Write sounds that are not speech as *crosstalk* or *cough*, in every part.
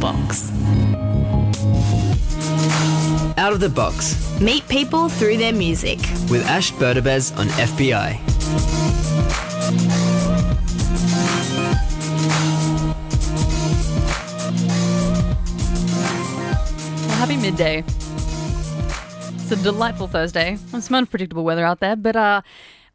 box. Out of the Box Meet people through their music. with Ash Berdabez on FBI. Well, happy midday. It's a delightful Thursday. It's some unpredictable weather out there, but uh,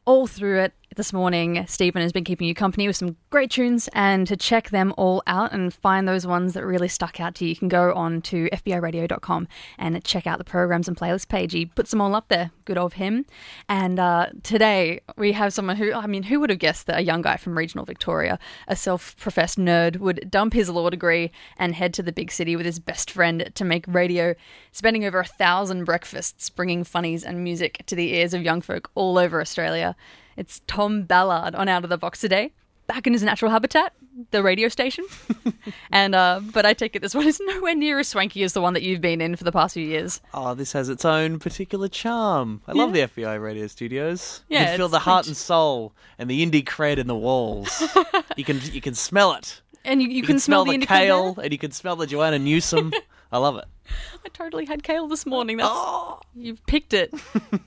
all through it this morning, Stephen has been keeping you company with some great tunes. And to check them all out and find those ones that really stuck out to you, you can go on to FBIRadio.com and check out the programs and playlist page. He puts them all up there. Good of him. And uh, today we have someone who, I mean, who would have guessed that a young guy from regional Victoria, a self professed nerd, would dump his law degree and head to the big city with his best friend to make radio, spending over a thousand breakfasts bringing funnies and music to the ears of young folk all over Australia. It's Tom Ballard on Out of the Box today, back in his natural habitat, the radio station. *laughs* and uh, but I take it this one is nowhere near as swanky as the one that you've been in for the past few years. Oh, this has its own particular charm. I love the FBI radio studios. you Yeah, can feel it's the heart and soul and the indie cred in the walls. *laughs* you can you can smell it. And you, you, You, can, smell, the, kale and you can smell the Joanna Newsom. *laughs* I love it. *laughs* I totally had kale this morning. That's, Oh. You've picked it.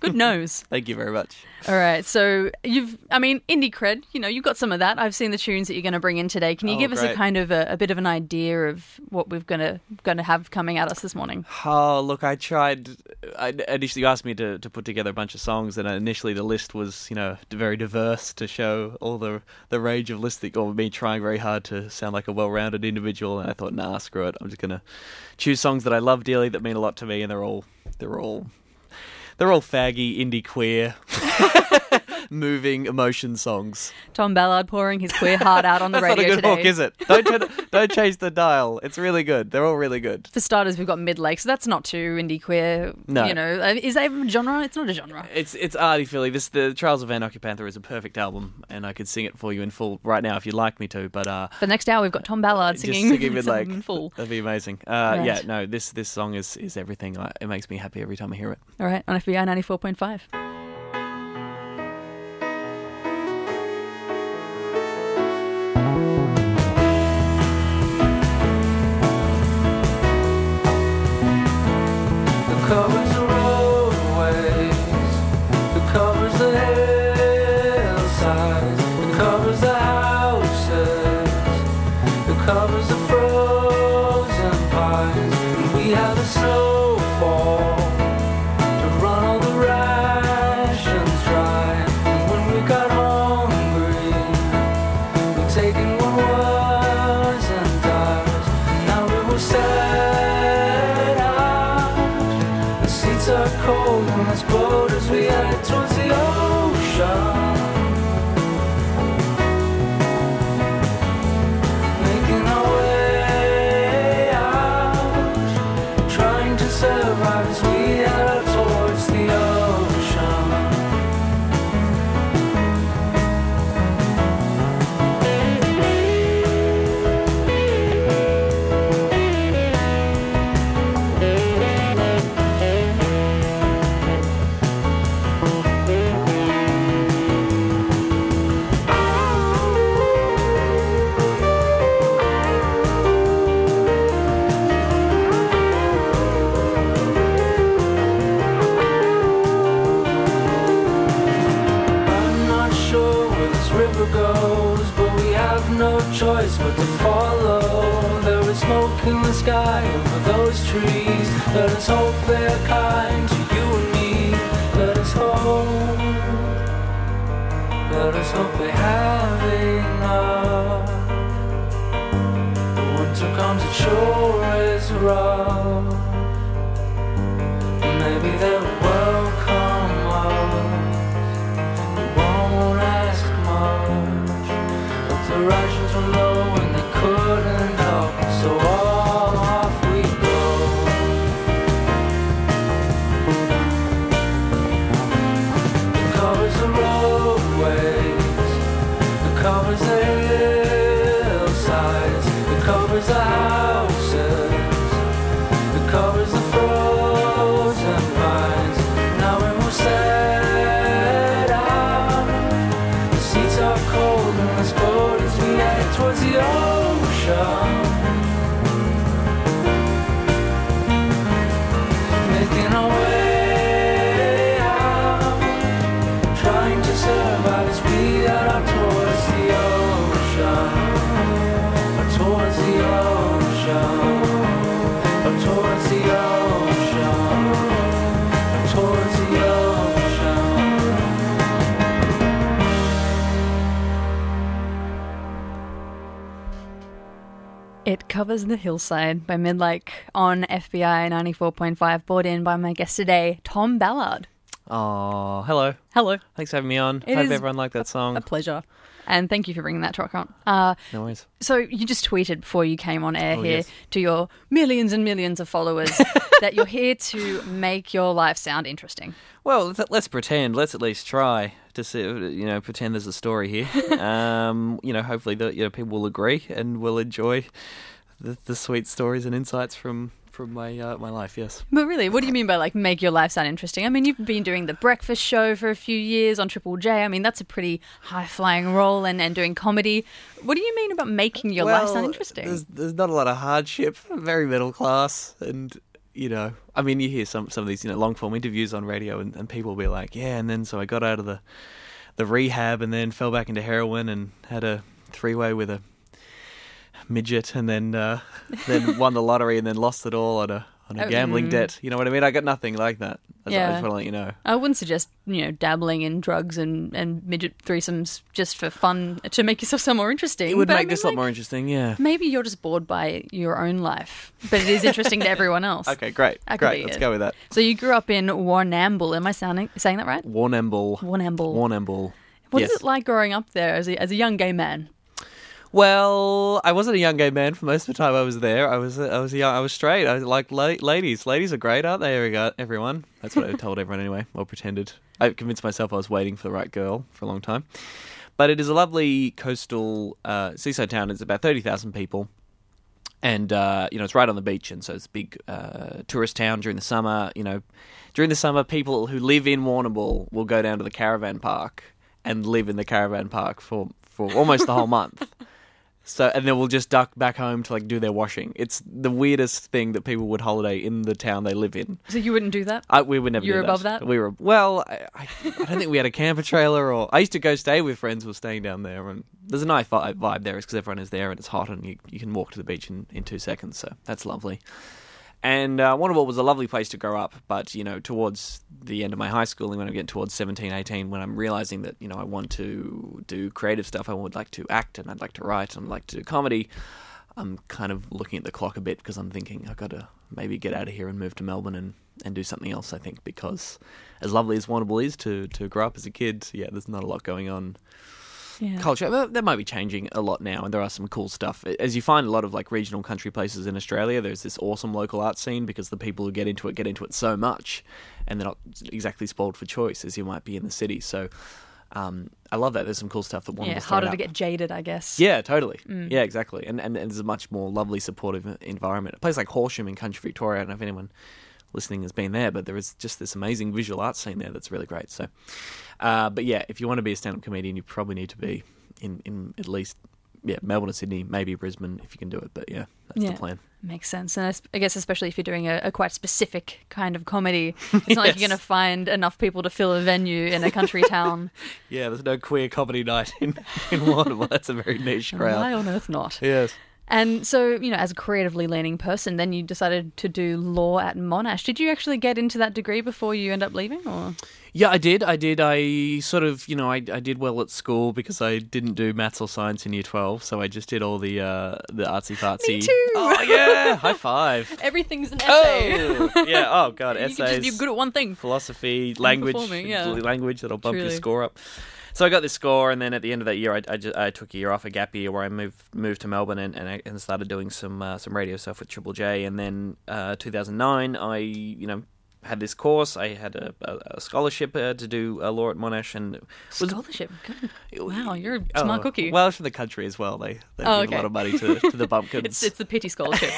Good *laughs* nose. Thank you very much. All right, so you've, I mean, indie cred. You know, you've got some of that. I've seen the tunes that you're going to bring in today. Can you Oh, give us a kind of a, a bit of an idea of what we're going to going to have coming at us this morning? Oh, look, I tried. I initially you asked me to, to put together a bunch of songs, and initially the list was, you know, very diverse to show all the the range of listening, or me trying very hard to sound like a well-rounded individual. And I thought, nah, screw it. I'm just gonna choose songs that I love dearly, that mean a lot to me, and they're all they're all they're all faggy, indie, queer, *laughs* moving emotion songs. Tom Ballard pouring his queer heart out on the *laughs* That's not a radio good today. hook, is it? Don't turn, don't change the dial. It's really good. They're all really good. For starters, we've got Midlake, so that's not too indie queer. No. you know, Uh, is that even a genre? It's not a genre. It's it's arty Philly. This the Trials of Van Occupanther is a perfect album, and I could sing it for you in full right now if you'd like me to. But uh, For the next hour, we've got Tom Ballard singing, singing with some in full. That'd be amazing. Uh, Yeah, no, this this song is is everything. It makes me happy every time I hear it. All right, on FBI ninety four point five. Sky over those trees. Let us hope they're kind to you and me. Let us hope. Let us hope they have enough. The winter comes, it sure is rough. Maybe they'll welcome us. We won't ask much, but the rations were covers The Hillside by Midlake on FBI 94.5, brought in by my guest today, Tom Ballard. Oh, hello. Hello. Thanks for having me on. It Hope everyone liked that song. A pleasure. And thank you for bringing that track on. Uh, No worries. so you just tweeted before you came on air Oh, here yes. to your millions and millions of followers *laughs* that you're here to make your life sound interesting. Well, let's, let's pretend. Let's at least try to see. You know, pretend there's a story here. *laughs* um, you know, hopefully the you know people will agree and will enjoy the, the sweet stories and insights from from my uh, my life. Yes. But really, what do you mean by like make your life sound interesting? I mean, you've been doing the breakfast show for a few years on Triple J. I mean, that's a pretty high flying role and, and doing comedy. What do you mean about making your life sound interesting? There's, there's not a lot of hardship. Very middle class, and you know, I mean, you hear some some of these you know long form interviews on radio, and, and people will be like, yeah, and then so I got out of the the rehab, and then fell back into heroin, and had a three way with a midget, and then uh, then won the lottery, and then lost it all on a on a Oh, gambling mm. debt. You know what I mean? I got nothing like that. I just- I Yeah. just want to let you know. I wouldn't suggest, you know, dabbling in drugs and, and midget threesomes just for fun to make yourself sound more interesting. It would But I make mean, this a lot more interesting. Yeah. Maybe you're just bored by your own life, but it is interesting to everyone *laughs* else. Okay, great, That great. Let's it. go with that. So you grew up in Warrnambool. Am I sounding saying that right? Warrnambool. Warrnambool. Warrnambool. What yes. is it like growing up there as a, as a young gay man? Well, I wasn't a young gay man for most of the time I was there. I was I was young, I was straight. I was like la- ladies. Ladies are great, aren't they? Every- Everyone. That's what I *laughs* told everyone anyway. Or pretended. I convinced myself I was waiting for the right girl for a long time. But it is a lovely coastal uh, seaside town. It's about thirty thousand people, and uh, you know it's right on the beach, and so it's a big uh, tourist town during the summer. You know, during the summer, people who live in Warrnambool will go down to the caravan park and live in the caravan park for for almost the whole month. So and then we'll just duck back home to like do their washing. It's the weirdest thing that people would holiday in the town they live in. So you wouldn't do that? I, we would never. You do above that? We were well. I, I, I don't think we had a camper trailer, or I used to go stay with friends who were staying down there, and there's a nice vibe there It's because everyone is there and it's hot, and you you can walk to the beach in, in two seconds. So that's lovely. And uh, Warrnambool was a lovely place to grow up, but you know, towards the end of my high schooling, when I'm getting towards 17, 18, when I'm realizing that you know I want to do creative stuff, I would like to act, and I'd like to write, and I'd like to do comedy. I'm kind of looking at the clock a bit because I'm thinking I've got to maybe get out of here and move to Melbourne and, and do something else. I think because as lovely as Warrnambool is to to grow up as a kid, yeah, there's not a lot going on Yeah. culture. Well, that might be changing a lot now, and there are some cool stuff. As you find a lot of like regional country places in Australia, there's this awesome local art scene because the people who get into it get into it so much, and they're not exactly spoiled for choice as you might be in the city. So, um, I love that. There's some cool stuff that one Yeah, harder to get jaded, I guess. Yeah, totally. Mm. Yeah, exactly. And, and and there's a much more lovely, supportive environment. A place like Horsham in country Victoria. I don't know if anyone listening has been there, but there is just this amazing visual art scene there that's really great. So, uh, but yeah, if you want to be a stand-up comedian, you probably need to be in, in at least yeah Melbourne or Sydney, maybe Brisbane if you can do it. But yeah, that's Yeah. the plan. Makes sense. And I guess, especially if you're doing a, a quite specific kind of comedy, *laughs* it's not like you're going to find enough people to fill a venue in a country *laughs* town. Yeah, there's no queer comedy night in in Warrnambool. That's a very niche crowd. Why on earth not? Yes. And so, you know, as a creatively leaning person, then you decided to do law at Monash. Did you actually get into that degree before you end up leaving? Or Yeah, I did. I did. I sort of, you know, I, I did well at school because I didn't do maths or science in year twelve, so I just did all the uh, the artsy fartsy. Me too. Oh yeah, high five. *laughs* everything's an essay. Oh yeah. Oh god, *laughs* you essays. just, you're good at one thing. philosophy, language, yeah. language that'll bump your score up. So I got this score, and then at the end of that year, I, I, ju- I took a year off, a gap year, where I moved moved to Melbourne and and, I, and started doing some uh, some radio stuff with Triple J. And then uh, 2009, I you know had this course. I had a, a, a scholarship uh, to do uh, law at Monash, and was Scholarship. Good. Wow, you're a smart Oh, cookie. Well, from the country as well. They they Oh, give okay. a lot of money to, to the *laughs* bumpkins it's it's the pity scholarship.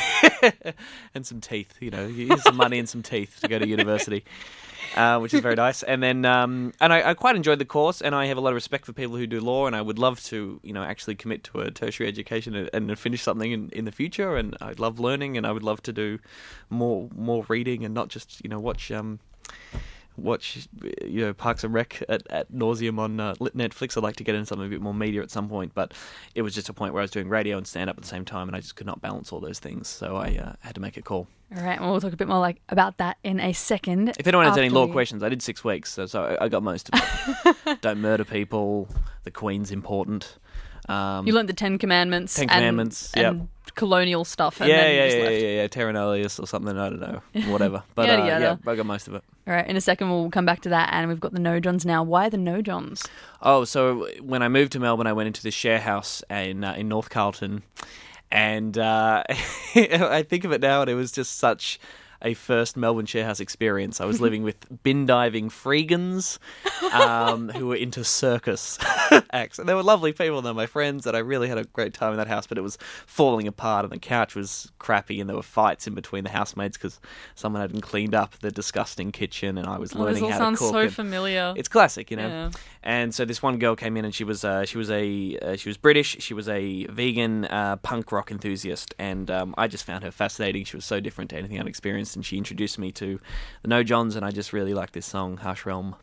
*laughs* and some teeth. You know, some money and some teeth to go to university, *laughs* uh, which is very nice. And then, um, and I, I quite enjoyed the course, and I have a lot of respect for people who do law, and I would love to, you know, actually commit to a tertiary education and, and finish something in, in the future. And I love learning, and I would love to do more more reading and not just, you know, watch. Um, Watch, you know, Parks and Rec at, at nauseum on uh, Netflix. I'd like to get into something a bit more media at some point, but it was just a point where I was doing radio and stand up at the same time, and I just could not balance all those things. So I uh, had to make a call. All right, well, we'll talk a bit more like about that in a second. If anyone has any law we- questions, I did six weeks, so, so I- I got most of it. *laughs* Don't murder people. The Queen's important. Um, You learned the Ten Commandments. Ten and- Commandments, yep. And colonial stuff. And yeah, then you yeah, just yeah, left. yeah, yeah, Terra Nullius or something. I don't know, *laughs* whatever. But Yada uh, yeah. I got most of it. All right. In a second, we'll come back to that. And we've got the No Jons now. Why the No Jons? Oh, so when I moved to Melbourne, I went into the share house in uh, in North Carlton, and uh, *laughs* I think of it now, and it was just such a first Melbourne sharehouse experience. I was living with *laughs* bin diving freegans um, who were into circus *laughs* acts, and they were lovely people. They're my friends, and I really had a great time in that house. But it was falling apart, and the couch was crappy, and there were fights in between the housemates because someone hadn't cleaned up the disgusting kitchen, and I was Oh, learning how to cook. so and- familiar. it's classic, you know. Yeah. And so this one girl came in, and she was uh, she was a uh, she was British. She was a vegan uh, punk rock enthusiast, and um, I just found her fascinating. She was so different to anything I'd experienced, and she introduced me to the No Jons, and I just really liked this song, Harsh Realm.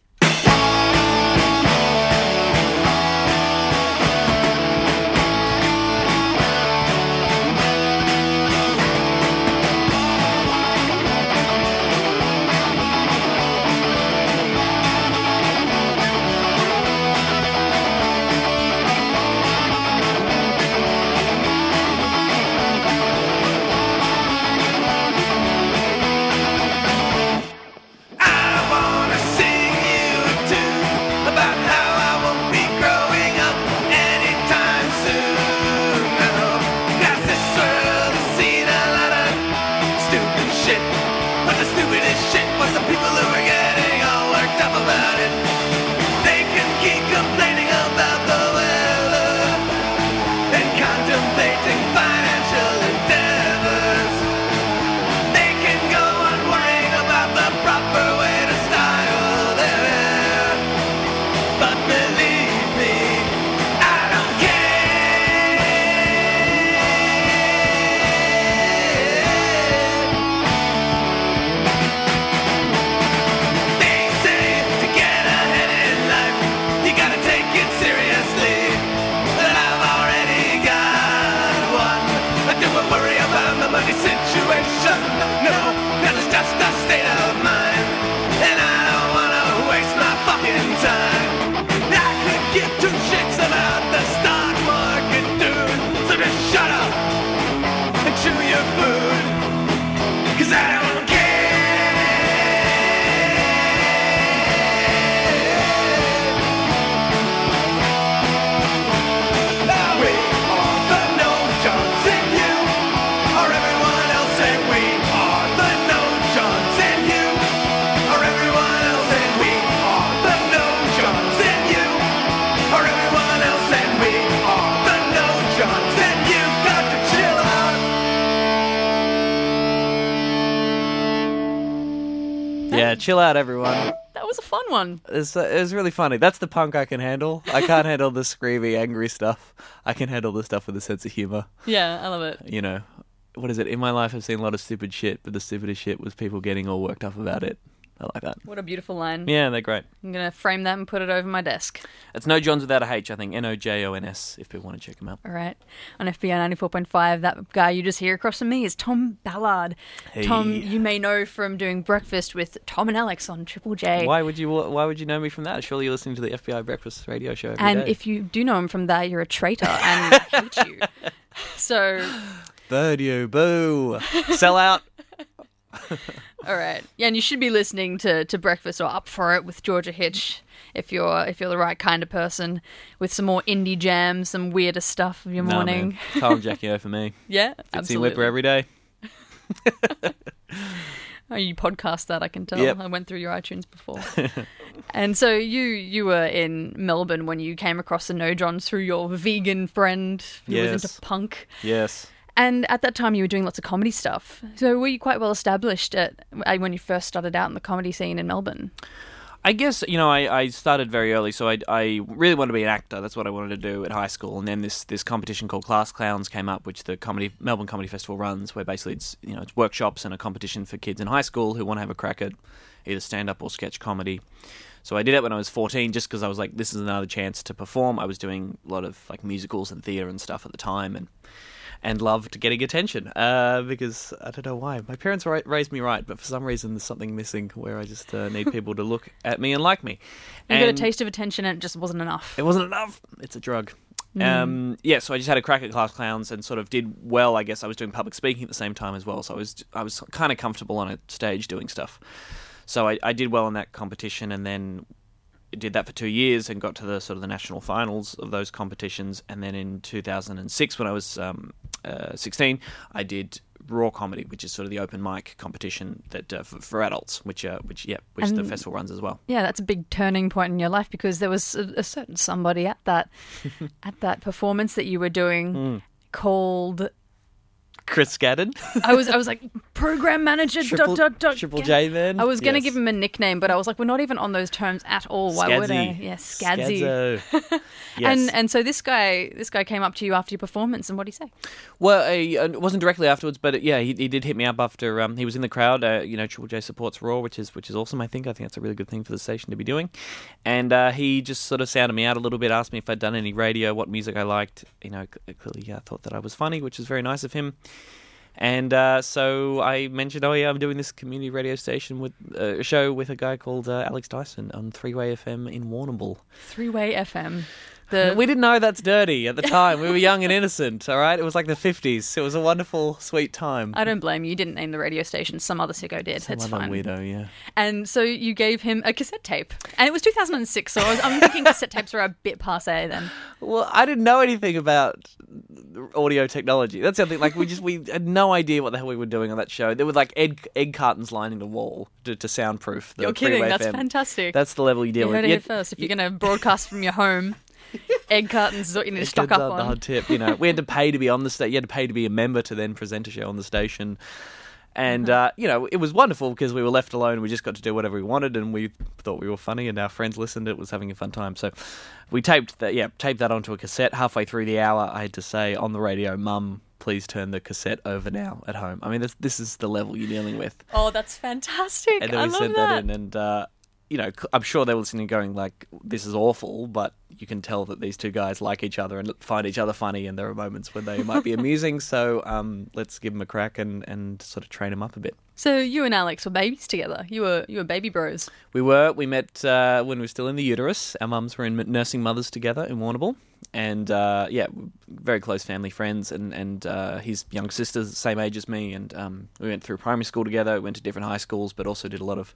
Yeah, chill out, everyone. That was a fun one. It's, uh, it was really funny. That's the punk I can handle. I can't *laughs* handle the screamy, angry stuff. I can handle the stuff with a sense of humor. Yeah, I love it. You know, what is it? In my life, I've seen a lot of stupid shit, but the stupidest shit was people getting all worked up about it. I like that. What a beautiful line. Yeah, they're great. I'm going to frame that and put it over my desk. It's no Jons without a H, I think. N O J O N S, if people want to check them out. All right. On FBI 94.5, that guy you just hear across from me is Tom Ballard. Tom, you may know from doing breakfast with Tom and Alex on Triple J. Why would you? Why would you know me from that? Surely you're listening to the FBI Breakfast Radio Show every and day. if you do know him from that, you're a traitor *laughs* and I hate you. So, Bird you, boo, sell out. *laughs* all right. Yeah, and you should be listening to, to Breakfast or Up for It with Georgia Hitch if you're if you're the right kind of person with some more indie jams, some weirder stuff of your Nah, morning. man. Kyle and Jackie O for me. *laughs* Yeah, Fitzy absolutely. Whipper every day. *laughs* Oh, you podcast that I can tell. Yep. I went through your iTunes before. *laughs* and so you you were in Melbourne when you came across the No Jons through your vegan friend who was Yes. into punk. Yes. And at that time you were doing lots of comedy stuff. So were you quite well established at uh, when you first started out in the comedy scene in Melbourne? I guess you know I, I started very early, so I, I really wanted to be an actor. That's what I wanted to do at high school. And then this this competition called Class Clowns came up, which the comedy Melbourne Comedy Festival runs, where basically it's you know it's workshops and a competition for kids in high school who want to have a crack at either stand up or sketch comedy. So I did it when I was 14, just because I was like, this is another chance to perform. I was doing a lot of like musicals and theatre and stuff at the time, and and loved getting attention uh, because I don't know why. My parents ra- raised me right, but for some reason there's something missing where I just uh, need people to look at me and like me. You got a taste of attention and it just wasn't enough. It wasn't enough. It's a drug. Um, yeah, so I just had a crack at class clowns and sort of did well. I guess I was doing public speaking at the same time as well, so I was I was kind of comfortable on a stage doing stuff. So I, I did well in that competition, and then did that for two years and got to the sort of the national finals of those competitions. And then in 2006, when I was um, uh, 16, I did raw comedy, which is sort of the open mic competition that uh, for, for adults, which uh, which yeah, which the festival runs as well. Yeah, that's a big turning point in your life because there was a, a certain somebody at that *laughs* at that performance that you were doing Hmm. called Chris Scaddan, I was I was like program manager Triple, dot dot dot Triple J man. I was going to Yes. give him a nickname, but I was like, we're not even on those terms at all. Why would I? Scadzy. Yeah, Scadzy. *laughs* Yes. And and so this guy this guy came up to you after your performance, and what did he say? Well, uh, it wasn't directly afterwards, but uh, yeah, he, he did hit me up after um, he was in the crowd. Uh, you know, Triple J supports Raw, which is which is awesome. I think I think that's a really good thing for the station to be doing. And uh, he just sort of sounded me out a little bit, asked me if I'd done any radio, what music I liked. You know, clearly, yeah, thought that I was funny, which was very nice of him. And uh, so I mentioned, oh yeah, I'm doing this community radio station with uh, show with a guy called uh, Alex Dyson on Three Way FM in Warrnambool. Three Way FM. The We didn't know that's dirty at the time. We were young and innocent, all right? It was like the 50s. It was a wonderful, sweet time. I don't blame you. You didn't name the radio station. Some other sicko did. Some it's other fine. weirdo, yeah. And so you gave him a cassette tape, and it was 2006. So I was, I'm thinking cassette tapes were a bit passe then. Well, I didn't know anything about audio technology. That's the other thing. Like, we just we had no idea what the hell we were doing on that show. There were like egg egg cartons lining the wall to, to soundproof. The You're kidding. That's FM. fantastic. That's the level you deal you with. heard it here first. If you're going to broadcast from your home, *laughs* egg cartons is what you need to stock up on the on. tip. You know, we had to pay to be on the station. You had to pay to be a member to then present a show on the station. And Uh-huh. uh, you know, it was wonderful because we were left alone. We just got to do whatever we wanted, and we thought we were funny, and our friends listened. It was having a fun time. So we taped that. Yeah, taped that onto a cassette. Halfway through the hour, I had to say on the radio, "Mum, please turn the cassette over now at home." I mean, this this is the level you're dealing with. Oh, that's fantastic. And then I we love sent that. that in, and uh, you know, I'm sure they were listening, going like, "This is awful," but you can tell that these two guys like each other and find each other funny, and there are moments when they might be *laughs* amusing. So um, let's give them a crack and, and sort of train them up a bit. So you and Alex were babies together. You were you were baby bros. We were we met uh, when we were still in the uterus. Our mums were in nursing mothers together in Warrnambool, and uh, yeah, very close family friends. And and uh, his young sister's the same age as me, and um, we went through primary school together. We went to different high schools, but also did a lot of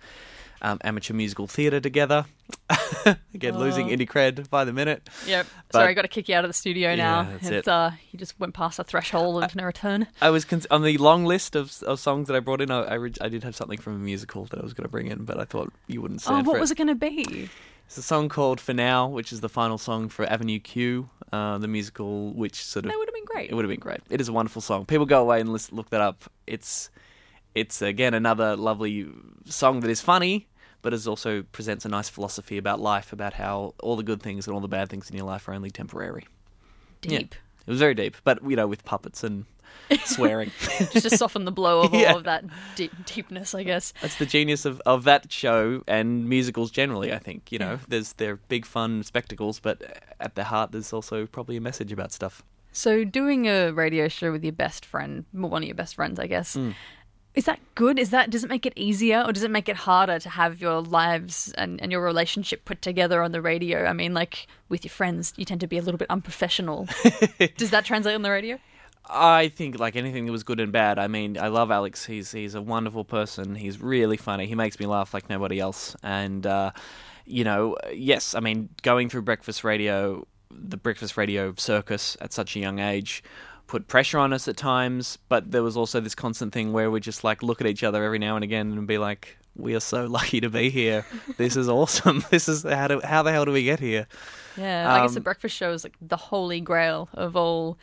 um, amateur musical theatre together. *laughs* Again, losing Oh. indie cred by the minute. Yep. But- Sorry, I got to kick you out of the studio now. Yeah, that's it's it. uh, you just went past the threshold of no return. I was cons- on the long list of, of songs that I brought in. I I, re- I did have something from a musical that I was going to bring in, but I thought you wouldn't see it. Oh, what was it going to be? It's a song called "For Now," which is the final song for Avenue Q, uh, the musical, which sort of That would have been great. it would have been great. It is a wonderful song. People go away and listen, look that up. It's it's again another lovely song that is funny, but is also presents a nice philosophy about life, about how all the good things and all the bad things in your life are only temporary. Yeah. Deep. It was very deep, but you know, with puppets and *laughs* swearing. just to soften the blow of *laughs* Yeah. all of that deep, deepness, I guess. That's the genius of, of that show and musicals generally. I think you know, Yeah. there's they're big fun spectacles, but at the heart, there's also probably a message about stuff. So, doing a radio show with your best friend, one of your best friends, I guess, Mm. Is that good? Is that does it make it easier, or does it make it harder to have your lives and, and your relationship put together on the radio? I mean, like with your friends, you tend to be a little bit unprofessional. *laughs* does that translate on the radio? I think like anything that was good and bad. I mean, I love Alex. He's he's a wonderful person. He's really funny. He makes me laugh like nobody else. And uh, you know, yes, I mean, going through breakfast radio, the breakfast radio circus at such a young age put pressure on us at times, but there was also this constant thing where we just like look at each other every now and again and be like, "We are so *laughs* lucky to be here. This is awesome. *laughs* This is how do, how the hell do we get here?" Yeah, I guess the Um, breakfast show is like the holy grail of all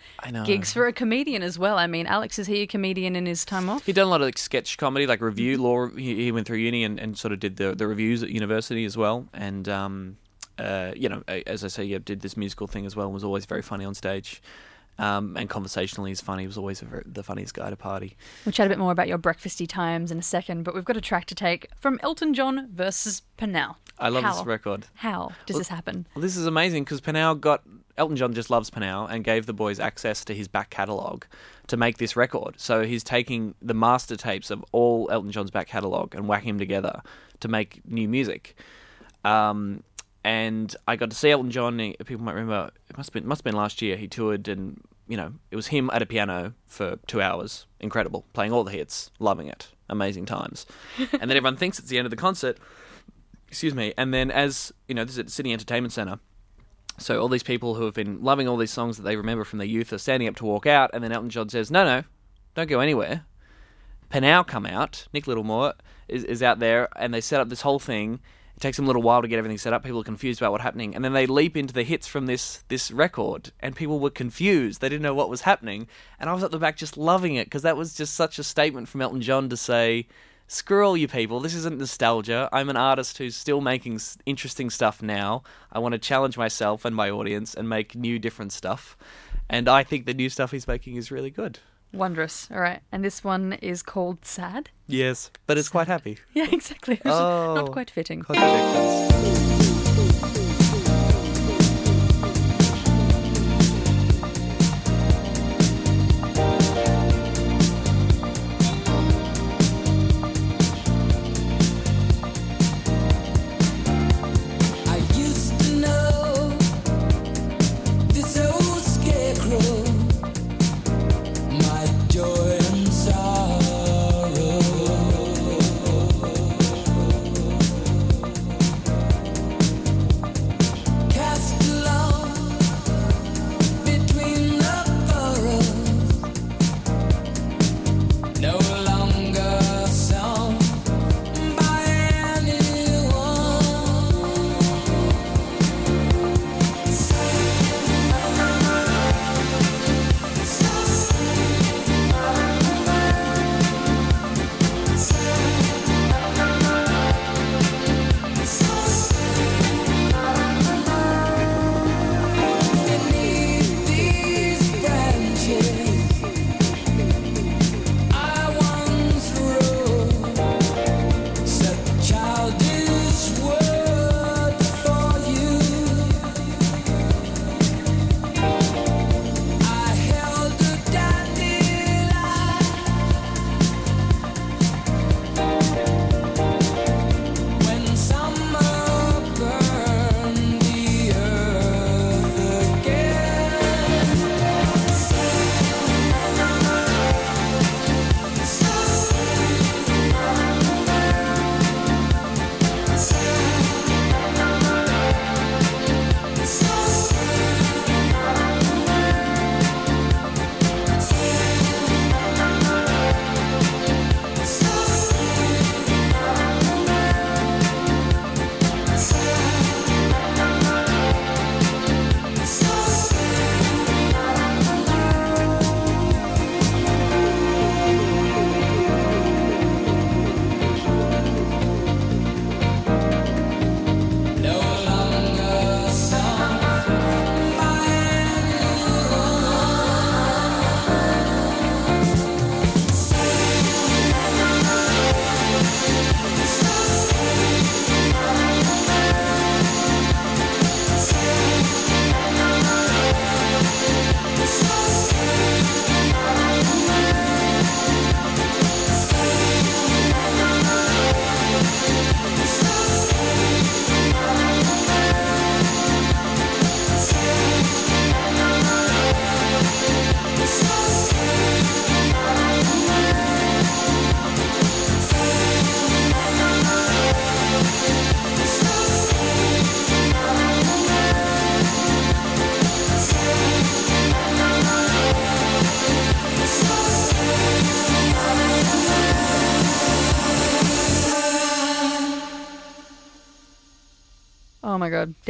gigs for a comedian as well. I mean, Alex is he a comedian in his time off? He'd done a lot of like, sketch comedy, like Mm-hmm. review. Law. He, he went through uni and, and sort of did the the reviews at university as well. And um, uh, you know, as I say, yeah, did this musical thing as well. and Was always very funny on stage. Um, and conversationally, he's funny. He was always a ver the funniest guy at a party. We'll chat a bit more about your breakfasty times in a second, but we've got a track to take from Elton John versus Pnau. I love How? this record. How does this happen? Well, this is amazing because Pnau got Elton John just loves Pnau and gave the boys access to his back catalogue to make this record. So he's taking the master tapes of all Elton John's back catalogue and whacking them together to make new music. Um, and I got to see Elton John. People might remember it must have been must have been last year. He toured, and you know it was him at a piano for two hours. Incredible, playing all the hits, loving it, amazing times. *laughs* and then everyone thinks it's the end of the concert. Excuse me. And then as you know, this is at City Entertainment Centre. So all these people who have been loving all these songs that they remember from their youth are standing up to walk out, and then Elton John says, "No, no, don't go anywhere." Pnau come out. Nick Littlemore is, is out there, and they set up this whole thing. It takes them a little while to get everything set up. People are confused about what's happening, and then they leap into the hits from this this record, and people were confused. They didn't know what was happening, and I was at the back just loving it because that was just such a statement from Elton John to say, "Screw all you people. This isn't nostalgia. I'm an artist who's still making interesting stuff now. I want to challenge myself and my audience and make new, different stuff." And I think the new stuff he's making is really good. Wondrous. All right. And this one is called Sad. Yes, but it's quite happy. *laughs* Yeah, exactly. *laughs* Oh. Not quite fitting. Contradictions.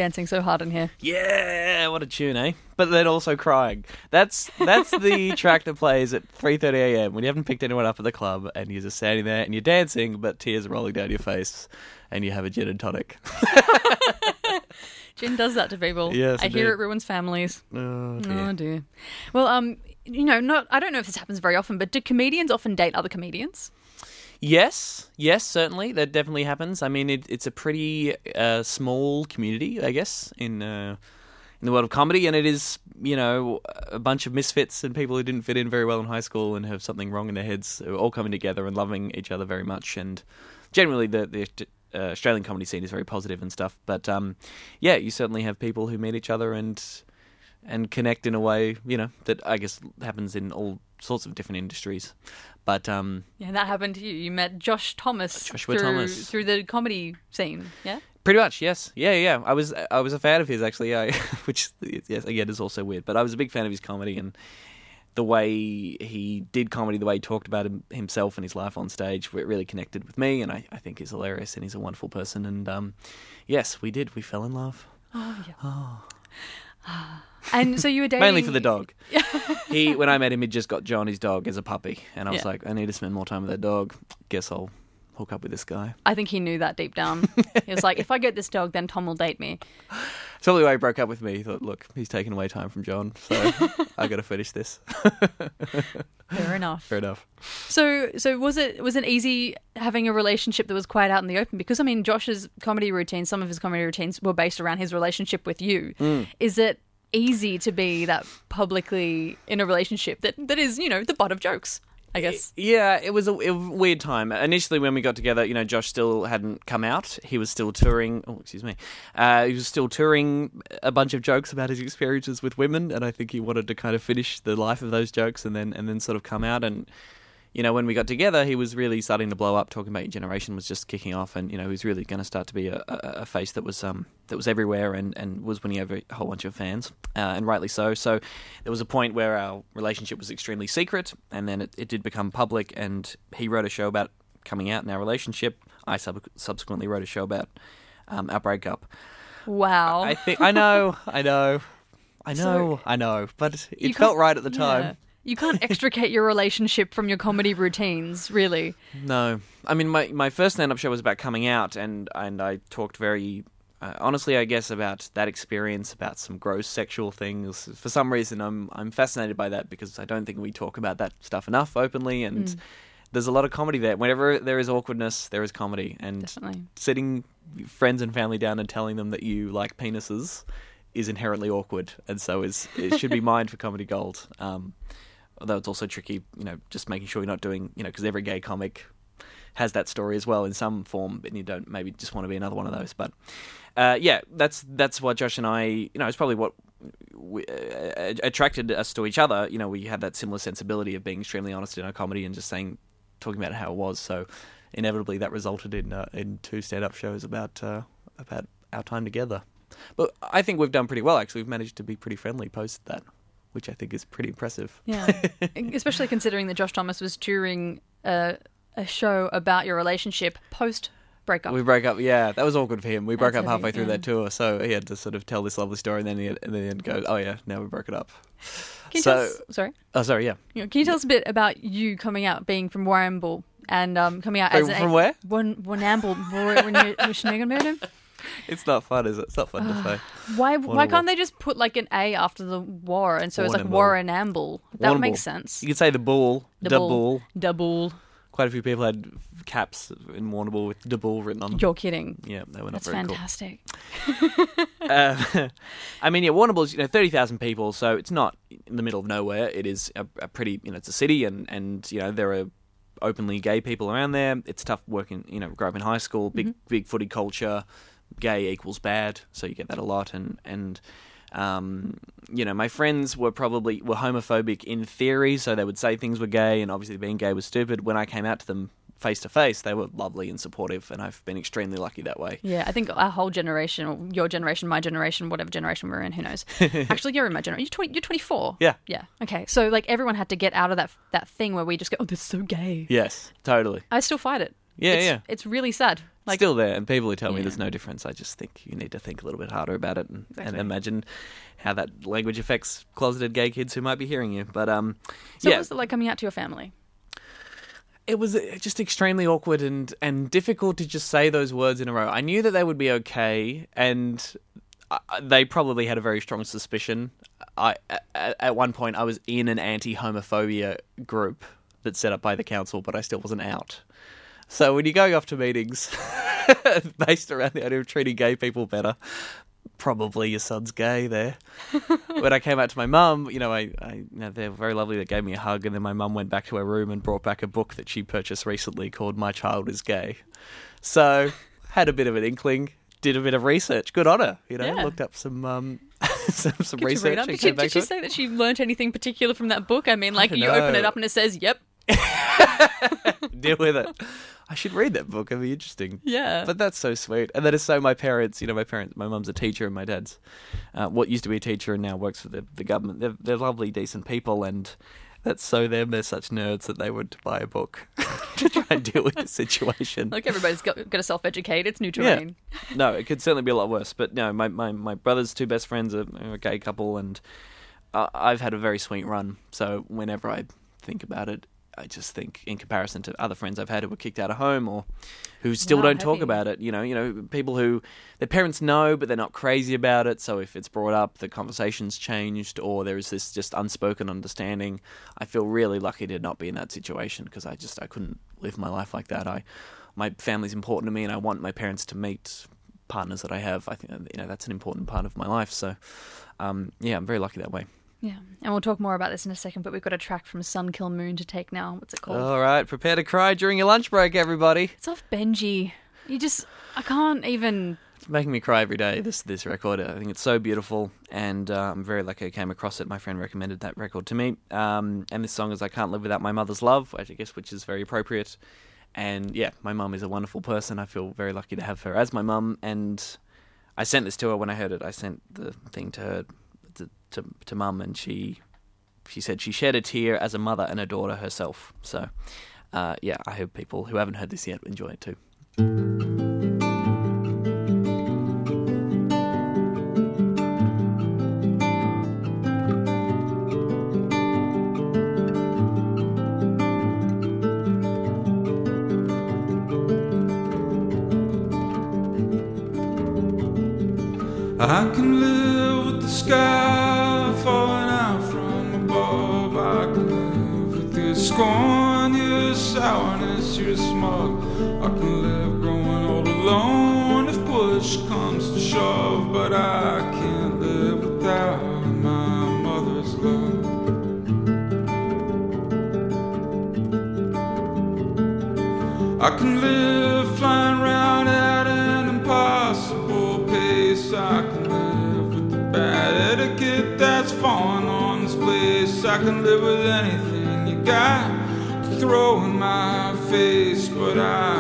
Dancing so hard in here. Yeah, what a tune, eh? But then also crying. That's that's the *laughs* track that plays at 3:30 a.m. when you haven't picked anyone up at the club and you're just standing there and you're dancing, but tears are rolling down your face, and you have a gin and tonic. *laughs* Gin does that to people. Yes, I hear it ruins families. Oh, dear. Oh dear. Well, um, you know, not I don't know if this happens very often, but do comedians often date other comedians? Yes, yes, certainly that definitely happens. I mean, it, it's a pretty uh, small community, I guess, in uh, in the world of comedy, and it is you know a bunch of misfits and people who didn't fit in very well in high school and have something wrong in their heads, all coming together and loving each other very much, and generally the the uh, Australian comedy scene is very positive and stuff. But um, yeah, you certainly have people who meet each other and and connect in a way, you know, that I guess happens in all sorts of different industries. But um, Yeah, that happened to you. You met Josh Thomas Joshua through, Thomas. through the comedy scene. Yeah. Pretty much, yes. Yeah, yeah. I was I was a fan of his actually, I, *laughs* which yes, again is also weird. But I was a big fan of his comedy and the way he did comedy, the way he talked about him, himself and his life on stage, it really connected with me, and I, I think he's hilarious and he's a wonderful person. And um, yes, we did. We fell in love Oh yeah. And so you were dating mainly for the dog. *laughs* he when I met him, he'd just got Johnny's dog, as a puppy, and I was Yeah. like, I need to spend more time with that dog. Guess I'll hook up with this guy. I think he knew that deep down. he was like, if I get this dog, then Tom will date me. So the way he broke up with me, he thought, look, he's taking away time from John, so *laughs* I got to finish this. Fair enough. Fair enough. So, so was it was it easy having a relationship that was quite out in the open? Because I mean, Josh's comedy routines, some of his comedy routines were based around his relationship with you. Mm. Is it easy to be that publicly in a relationship that that is, you know, the butt of jokes? I guess. Yeah, it was a, a weird time. Initially, when we got together, you know, Josh still hadn't come out. He was still touring. Oh, excuse me. Uh, he was still touring a bunch of jokes about his experiences with women, and I think he wanted to kind of finish the life of those jokes and then and then sort of come out. And you know, when we got together, he was really starting to blow up. Talking about your generation was just kicking off, and you know, he was really going to start to be a, a, a face that was um that was everywhere and, and was winning over a whole bunch of fans, uh, and rightly so. So there was a point where our relationship was extremely secret, and then it, it did become public. And he wrote a show about coming out in our relationship. I sub- subsequently wrote a show about um, our breakup. Wow. I think I know, I know, I *laughs* So- know, I know, but it felt right at the time. You can't *laughs* extricate your relationship from your comedy routines, really. No, I mean my my first stand up show was about coming out, and and I talked very uh, honestly, I guess, about that experience, about some gross sexual things. For some reason, I'm I'm fascinated by that because I don't think we talk about that stuff enough openly, and there's a lot of comedy there. Whenever there is awkwardness, there is comedy, and Definitely. sitting friends and family down and telling them that you like penises is inherently awkward, and so is it should be *laughs* mined for comedy gold. Um, although it's also tricky, you know, just making sure you're not doing, you know, because every gay comic has that story as well in some form, and you don't maybe just want to be another one of those. But uh, yeah, that's that's what Josh and I, you know, it's probably what we, uh, attracted us to each other. You know, we had that similar sensibility of being extremely honest in our comedy and just saying, talking about how it was. So inevitably, that resulted in uh, in two stand up shows about uh, about our time together. But I think we've done pretty well. Actually, we've managed to be pretty friendly post that, which I think is pretty impressive. Yeah. *laughs* Especially considering that Josh Thomas was touring a, a show about your relationship post breakup. We broke up. Yeah, that was awkward for him. We broke That's up halfway through yeah. that tour, so he had to sort of tell this lovely story, and then he had, and then go, "Oh yeah, now we broke it up." Can you so, tell us, sorry. oh sorry, yeah. Can you tell us a bit about you coming out, being from Warrnambool, and um, coming out From- as from where? Warrnambool. Warrnambool. *laughs* *laughs* It's not fun, is it? It's not fun to say. Why? Why can't they just put like an A after the war, and so it's like Warrnambool. Amble? That would make sense. You could say the bull, The the bull. Double. Quite a few people had caps in Warrnambool with the bull written on them. You're kidding. Yeah, they were not That's very cool. fantastic. Uh, *laughs* *laughs* I mean, yeah, Warrnambool's you know thirty thousand people, so it's not in the middle of nowhere. It is a, a pretty you know it's a city, and and you know there are openly gay people around there. It's tough working. You know, grow up in high school, big big footy culture. Gay equals bad, so you get that a lot, and and. Um, you know, my friends were probably were homophobic in theory, so they would say things were gay, and obviously being gay was stupid. When I came out to them face to face, they were lovely and supportive, and I've been extremely lucky that way. Yeah, I think our whole generation, or your generation, my generation, whatever generation we're in, who knows? *laughs* Actually, you're in my generation. You're, 20, you're 24. Yeah. Yeah. Okay. So like everyone had to get out of that that thing where we just go, oh, is so gay. Yes, totally. I still fight it. Yeah, it's, yeah. It's really sad. Like still there, and people who tell me Yeah. there's no difference, I just think you need to think a little bit harder about it and, and imagine how that language affects closeted gay kids who might be hearing you. But um, So yeah, what was it like coming out to your family? it was uh, just extremely awkward and and difficult to just say those words in a row. I knew that they would be okay, and uh, they probably had a very strong suspicion. I at, at one point I was in an anti-homophobia group that's set up by the council, but I still wasn't out. So when you're going off to meetings *laughs* based around the idea of treating gay people better, probably your son's gay there. *laughs* when I came out to my mum, you know, I, I you know, they were very lovely. They gave me a hug, and then my mum went back to her room and brought back a book that she purchased recently called "My Child Is Gay." So, had a bit of an inkling, did a bit of research. Good on her, you know. Yeah. Looked up some um, *laughs* some, some research. Did, she, did she say that she learnt anything particular from that book? I mean, like don't you open it up and it says, "Yep, Deal with it. I should read that book. It'd be interesting. yeah." But that's so sweet, and that is so. My parents, you know, my parents, my mum's a teacher, and my dad's uh, what used to be a teacher and now works for the the government. They're, they're lovely, decent people, and that's so them. They're such nerds that they would buy a book *laughs* to try and deal with the situation. like everybody's got, got to self-educate. It's new Yeah. terrain. no, it could certainly be a lot worse. But no, my my, my brother's two best friends are, are a gay couple, and uh, I've had a very sweet run. So whenever I think about it, I just think, in comparison to other friends I've had who were kicked out of home or who still Wow, don't talk about it, you know, you know, people who their parents know but they're not crazy about it. So if it's brought up, the conversation's changed, or there is this just unspoken understanding. I feel really lucky to not be in that situation because I just I couldn't live my life like that. I my family's important to me, and I want my parents to meet partners that I have. I think you know that's an important part of my life. So, um, yeah, I'm very lucky that way. Yeah, and we'll talk more about this in a second. But we've got a track from Sun Kil Moon to take now. What's it called? All right, prepare to cry during your lunch break, everybody. it's off Benji. You just, I can't even. It's making me cry every day. This this record, I think it's so beautiful, and uh, I'm very lucky I came across it. My friend recommended that record to me, um, and this song is "I Can't Live Without My Mother's Love," which I guess, which is very appropriate. And yeah, my mum is a wonderful person. I feel very lucky to have her as my mum, and I sent this to her when I heard it. I sent the thing to her to to, mum, and she she said she shed a tear as a mother and a daughter herself. So uh, yeah, I hope people who haven't heard this yet enjoy it too. I can't live without my mother's love. I can live flying at an impossible pace. I can live with the bad etiquette that's fallen on this place. I can live with anything you got to throw in my face, but I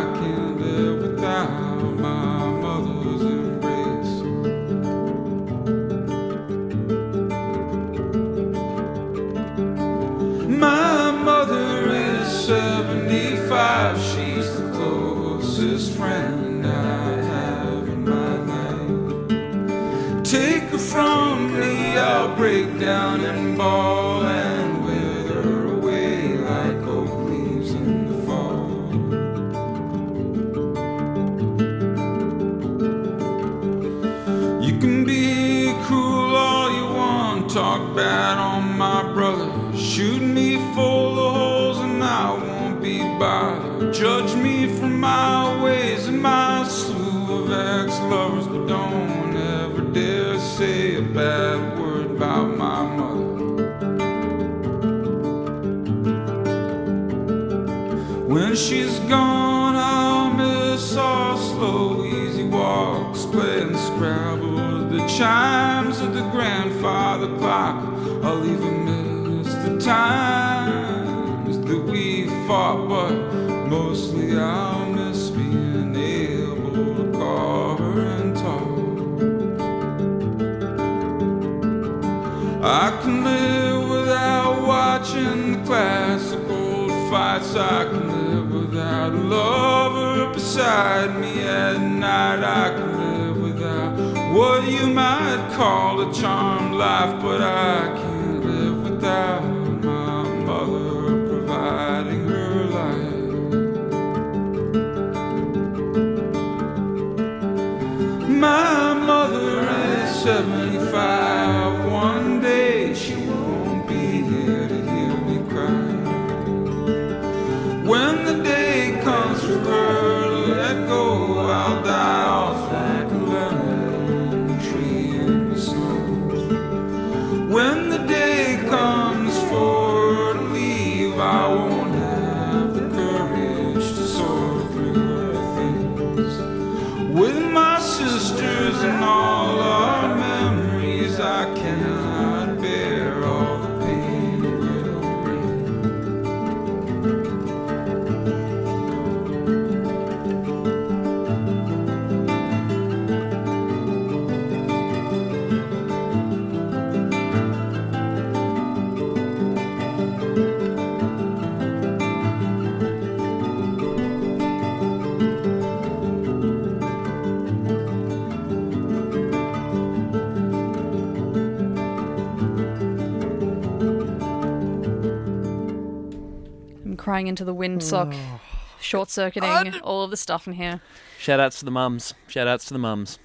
crying into the windsock, *sighs* short circuiting, all of the stuff in here. Shout outs to the mums. Shout outs to the mums.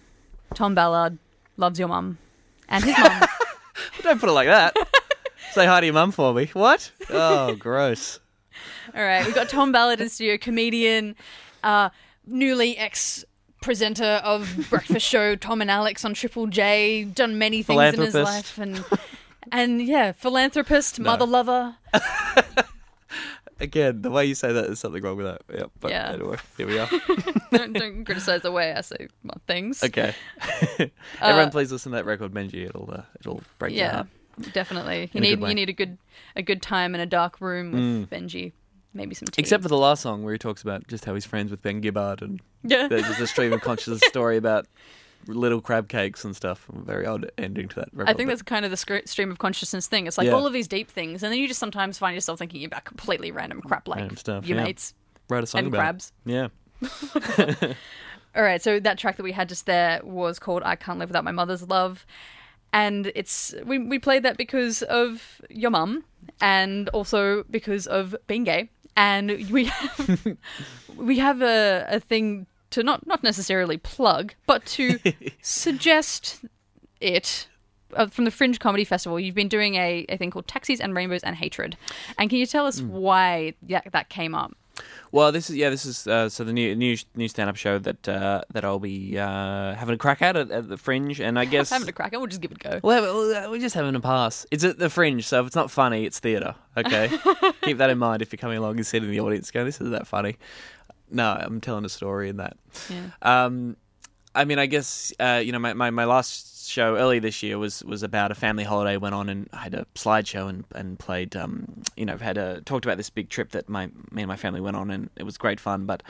Tom Ballard loves your mum and his mum. *laughs* Don't put it like that. *laughs* Say hi to your mum for me. What? Oh, *laughs* gross. All right, we've got Tom Ballard in studio, comedian, uh, newly ex presenter of breakfast show Tom and Alex on Triple J, done many things in his Philanthropist. life, and and yeah, philanthropist, mother lover. Again, the way you say that, there's something wrong with that. Yeah, but Yeah. anyway, here we are. *laughs* don't, don't criticize the way I say my things. Okay. *laughs* Everyone, please listen to that record, Benji. It'll uh, it'll break your Yeah, heart. definitely. You need you need a good a good time in a dark room with Benji. Maybe some tea. Except for the last song where he talks about just how he's friends with Ben Gibbard and yeah. there's just a stream of consciousness *laughs* story about little crab cakes and stuff. Very odd ending to that record. I think that's kind of the stream of consciousness thing. It's like Yeah. all of these deep things, and then you just sometimes find yourself thinking about completely random crap like Random stuff, your yeah. mates wrote a song and about. crabs. It. Yeah. *laughs* All right, so that track that we had just there was called "I Can't Live Without My Mother's Love," and it's we we played that because of your mum, and also because of being gay, and we have, *laughs* we have a a thing to not not necessarily plug, but to *laughs* suggest it. Uh, from the Fringe Comedy Festival, you've been doing a, a thing called Taxis and Rainbows and Hatred. And can you tell us why that, that came up? Well, this is yeah, this is uh, so the new new new stand up show that uh, that I'll be uh, having a crack at, at at the Fringe, and I guess *laughs* Having a crack, and we'll just give it a go. Well, well, we're just having a pass. It's at the Fringe, so if it's not funny, it's theatre. Okay, *laughs* keep that in mind if you're coming along and sitting in the audience, going, "This isn't that funny." No, I'm telling a story in that. Yeah. Um, I mean, I guess uh, you know my, my, my last show early this year was was about a family holiday. Went on and I had a slideshow and and played. Um, you know, had a talked about this big trip that my me and my family went on, and it was great fun, but.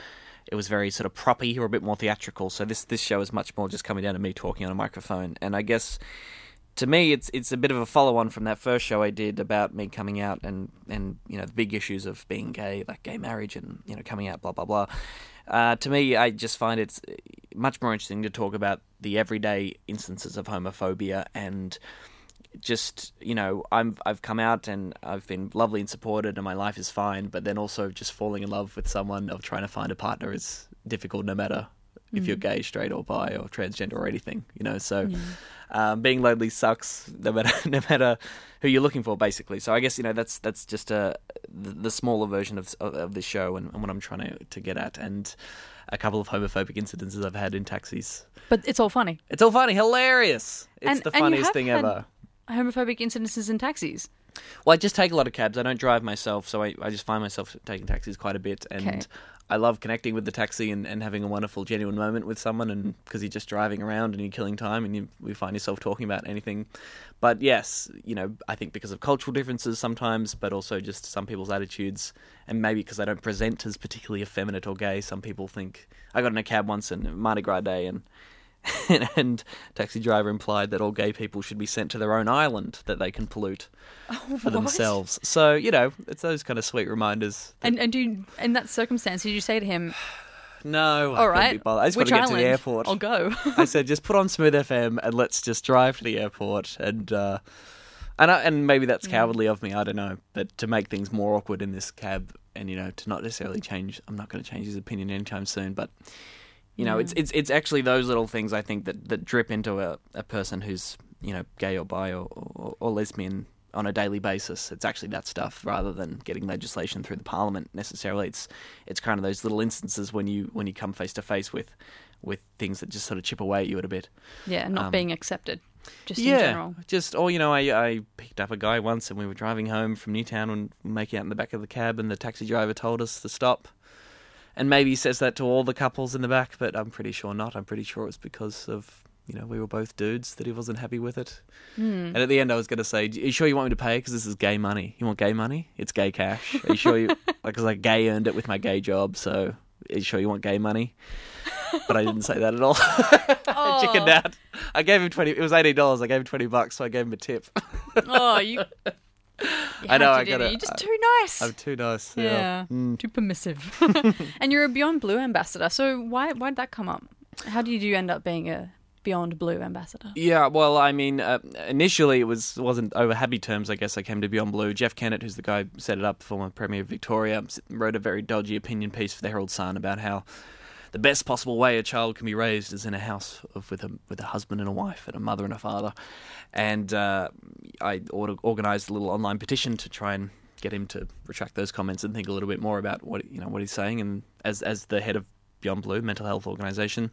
It was very sort of proppy or a bit more theatrical. So this this show is much more just coming down to me talking on a microphone. And I guess to me, it's it's a bit of a follow on from that first show I did about me coming out and and you know the big issues of being gay, like gay marriage and you know coming out, blah blah blah. Uh, to me, I just find it's much more interesting to talk about the everyday instances of homophobia and just you know I'm I've come out and I've been lovely and supported and my life is fine, but then also just falling in love with someone or trying to find a partner is difficult no matter if you're gay, straight or bi or transgender or anything, you know. So um, being lonely sucks no matter *laughs* no matter who you're looking for, basically. So I guess you know that's that's just a the, the smaller version of of, of this show and, and what I'm trying to to get at and. A couple of homophobic incidences I've had in taxis. But it's all funny. It's all funny, hilarious. It's And- the funniest thing ever. Homophobic incidences in taxis. Well, I just take a lot of cabs. I don't drive myself, so I, I just find myself taking taxis quite a bit. And Okay. I love connecting with the taxi and, and having a wonderful, genuine moment with someone. And because you're just driving around and you're killing time, and you we find yourself talking about anything. But yes, you know, I think because of cultural differences sometimes, but also just some people's attitudes, and maybe because I don't present as particularly effeminate or gay, some people think I got in a cab once and Mardi Gras day and. *laughs* and taxi driver implied that all gay people should be sent to their own island that they can pollute *laughs* for themselves. So you know, it's those kind of sweet reminders. And and do you, in that circumstance, did you say to him, *sighs* No, I "All right, be. I just which want to get island? to the airport. I'll go." *laughs* I said, just put on Smooth FM and let's just drive to the airport and. Uh, and, I, and maybe that's cowardly of me, I don't know. But to make things more awkward in this cab, and you know, to not necessarily change, I'm not going to change his opinion anytime soon. But you know, it's it's it's actually those little things I think that, that drip into a, a person who's you know gay or bi or, or, or lesbian on a daily basis. It's actually that stuff rather than getting legislation through the parliament necessarily. It's it's kind of those little instances when you when you come face to face with with things that just sort of chip away at you at a bit. yeah, not Um, being accepted, just in yeah, general. just or you know, I I picked up a guy once and we were driving home from Newtown and making out in the back of the cab, and the taxi driver told us to stop. And maybe he says that to all the couples in the back, but I'm pretty sure not. I'm pretty sure it's because of you know we were both dudes that he wasn't happy with it. Hmm. And at the end, I was going to say, "Are you sure you want me to pay? Because this is gay money. You want gay money? It's gay cash. Are you sure you *laughs* like? Because I gay earned it with my gay job, so are you sure you want gay money?" But I didn't say that at all. *laughs* I chickened out. I gave him twenty. It was eighty dollars. I gave him twenty bucks, so I gave him a tip. Oh, you. *laughs* I know, I gotta- you? You're just too nice. I'm too nice. yeah, Yeah. Mm. too permissive. *laughs* and you're a Beyond Blue ambassador. So why why did that come up? How did you end up being a Beyond Blue ambassador? Yeah, well, I mean, uh, initially it was wasn't over happy terms. I guess I came to Beyond Blue. Jeff Kennett, who's the guy who set it up, former Premier of Victoria, wrote a very dodgy opinion piece for the Herald Sun about how the best possible way a child can be raised is in a house of, with a with a husband and a wife and a mother and a father. And uh, I order, organised a little online petition to try and get him to retract those comments and think a little bit more about what you know what he's saying. And as as the head of Beyond Blue mental health organisation,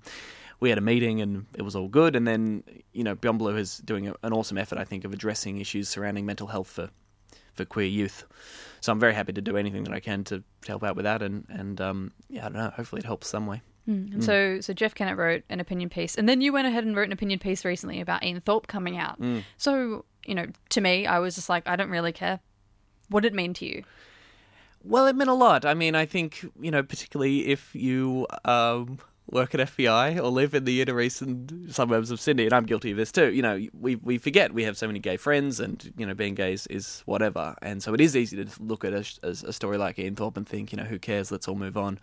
we had a meeting and it was all good. And then you know Beyond Blue is doing an awesome effort, I think, of addressing issues surrounding mental health for for queer youth. So I'm very happy to do anything that I can to, to help out with that. And and um, yeah, I don't know. Hopefully it helps some way. And so, so Jeff Kennett wrote an opinion piece, and then you went ahead and wrote an opinion piece recently about Ian Thorpe coming out. So, you know, to me, I was just like, I don't really care. What did it mean to you? Well, it meant a lot. I mean, I think you know, particularly if you um, work at FBI or live in the inner eastern suburbs of Sydney, and I'm guilty of this too. You know, we we forget we have so many gay friends, and you know, being gay is, is whatever. And so it is easy to look at a, a, a story like Ian Thorpe and think, you know, who cares? Let's all move on.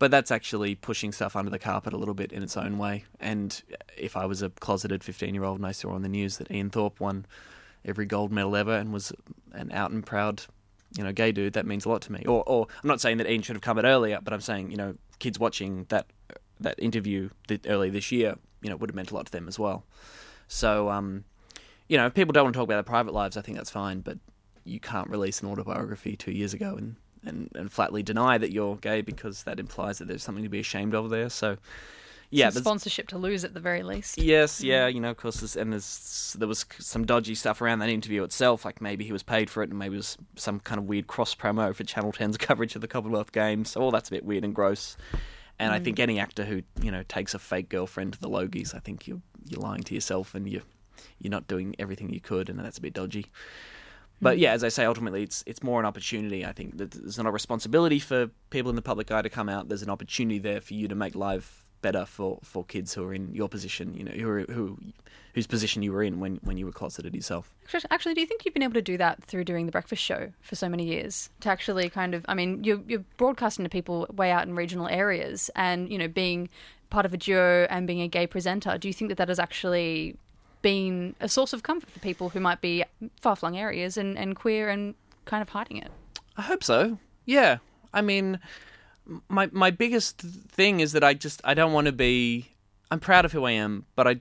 But that's actually pushing stuff under the carpet a little bit in its own way. And if I was a closeted 15 year old and I saw on the news that Ian Thorpe won every gold medal ever and was an out and proud, you know, gay dude, that means a lot to me. Or, or I'm not saying that Ian should have come out earlier, but I'm saying, you know, kids watching that that interview th- early this year, you know, would have meant a lot to them as well. So, um, you know, if people don't want to talk about their private lives, I think that's fine. But you can't release an autobiography two years ago and, and, and flatly deny that you're gay because that implies that there's something to be ashamed of there. So, yeah, Some sponsorship to lose at the very least. Yes, yeah, you know, of course, there's, and there's there was some dodgy stuff around that interview itself. Like maybe he was paid for it, and maybe it was some kind of weird cross promo for Channel 10's *laughs* coverage of the Commonwealth Games. So all that's a bit weird and gross. And I think mm. any actor who you know takes a fake girlfriend to the Logies, I think you're you're lying to yourself, and you you're not doing everything you could, and that's a bit dodgy. But hmm. yeah, as I say, ultimately it's it's more an opportunity. I think that there's not a responsibility for people in the public eye to come out. There's an opportunity there for you to make life better for, for kids who are in your position. You know, who are, who whose position you were in when, when you were closeted yourself. Actually- Actually, do you think you've been able to do that through doing the breakfast show for so many years? To actually kind of, I mean, you're, you're broadcasting to people way out in regional areas, and you know, being part of a duo and being a gay presenter. Do you think that that has actually been a source of comfort for people who might be far flung areas and, and queer and kind of hiding it? I hope so. Yeah. I mean, my my biggest thing is that I just I don't want to be. I'm proud of who I am, but I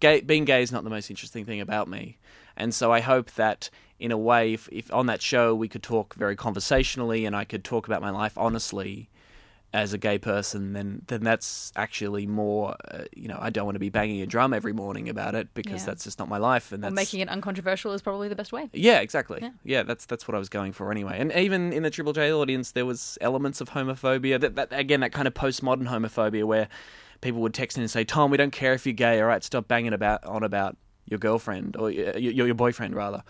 gay, being gay is not the most interesting thing about me, and so I hope that in a way, if, if on that show we could talk very conversationally and I could talk about my life honestly as a gay person, then then that's actually more. Uh, you know, I don't want to be banging a drum every morning about it because Yeah. that's just not my life, and Or that's making it uncontroversial is probably the best way. yeah, exactly. Yeah. Yeah. that's that's what I was going for anyway. And even in the Triple J audience, there was elements of homophobia. That, that again, that kind of postmodern homophobia where people would text in and say, "Tom, we don't care if you're gay. All right, stop banging about on about your girlfriend or your, your, your boyfriend rather."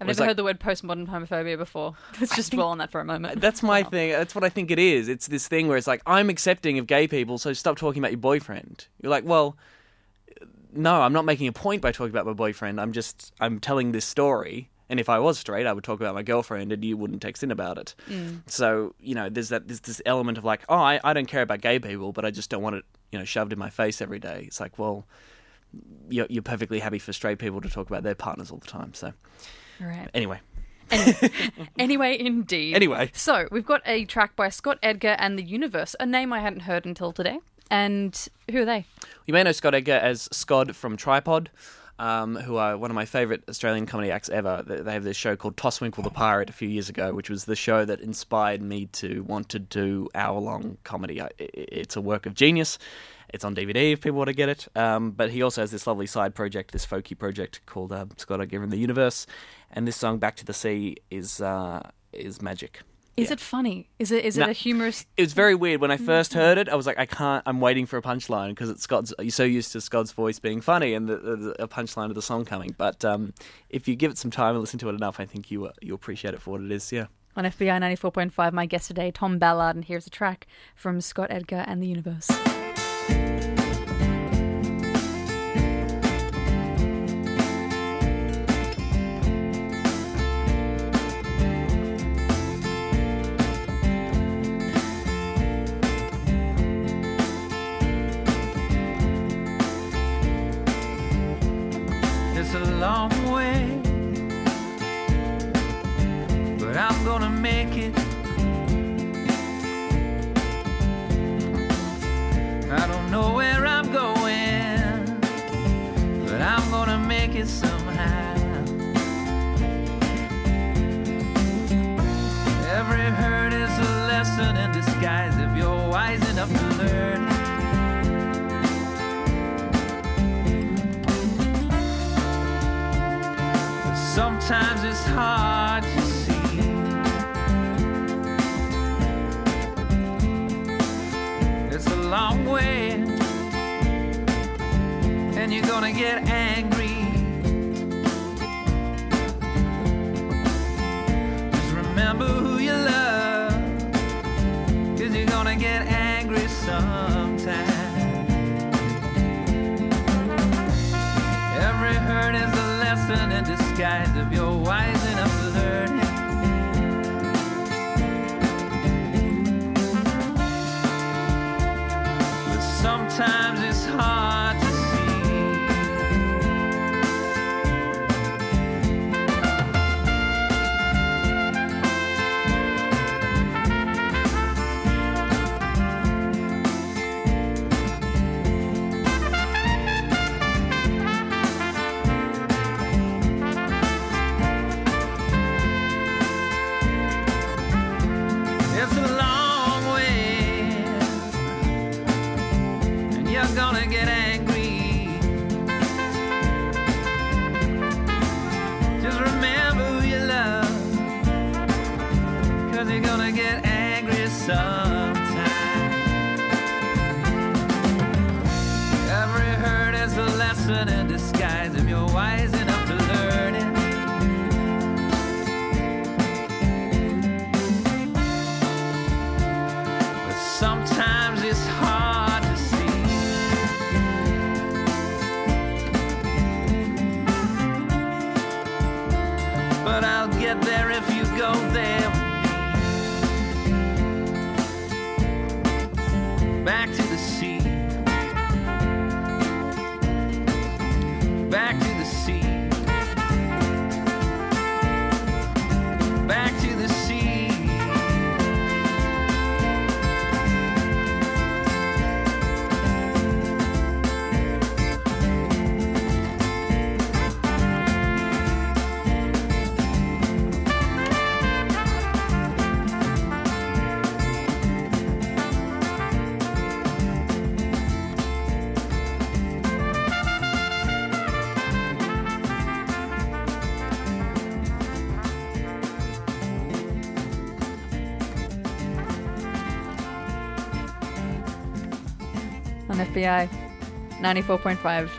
I've never like, heard the word postmodern homophobia before. *laughs* Let's just dwell on that for a moment. *laughs* That's my Wow. thing. That's what I think it is. It's this thing where it's like I'm accepting of gay people, so stop talking about your boyfriend. You're like, well, no, I'm not making a point by talking about my boyfriend. I'm just I'm telling this story. And if I was straight, I would talk about my girlfriend, and you wouldn't text in about it. Mm. So you know, there's that there's this element of like, oh, I, I don't care about gay people, but I just don't want it, you know, shoved in my face every day. It's like, well, you're, you're perfectly happy for straight people to talk about their partners all the time. So right. anyway, *laughs* Anyway, indeed. Anyway. So we've got a track by Scott Edgar and the Universe, a name I hadn't heard until today. And who are they? You may know Scott Edgar as Scod from Tripod, um, who are one of my favourite Australian comedy acts ever. They have this show called Tosswinkle the Pirate a few years ago, which was the show that inspired me to want to do hour long comedy. It's a work of genius. It's on DVD if people want to get it. Um, but he also has this lovely side project, this folky project called uh, Scott Edgar and the Universe. And this song, Back to the Sea, is, uh, is magic. Is Yeah. it funny? Is it is it No. a humorous? It was very weird when I first heard it. I was like, I can't. I'm waiting for a punchline because it's Scott's. You're so used to Scott's voice being funny and the, the, a punchline of the song coming. But um, if you give it some time and listen to it enough, I think you uh, you appreciate it for what it is. Yeah. On FBI 94.5, my guest today, Tom Ballard, and here's a track from Scott Edgar and the Universe. Sometime. Every hurt is a lesson in disguise if you're wise FBI 94.5.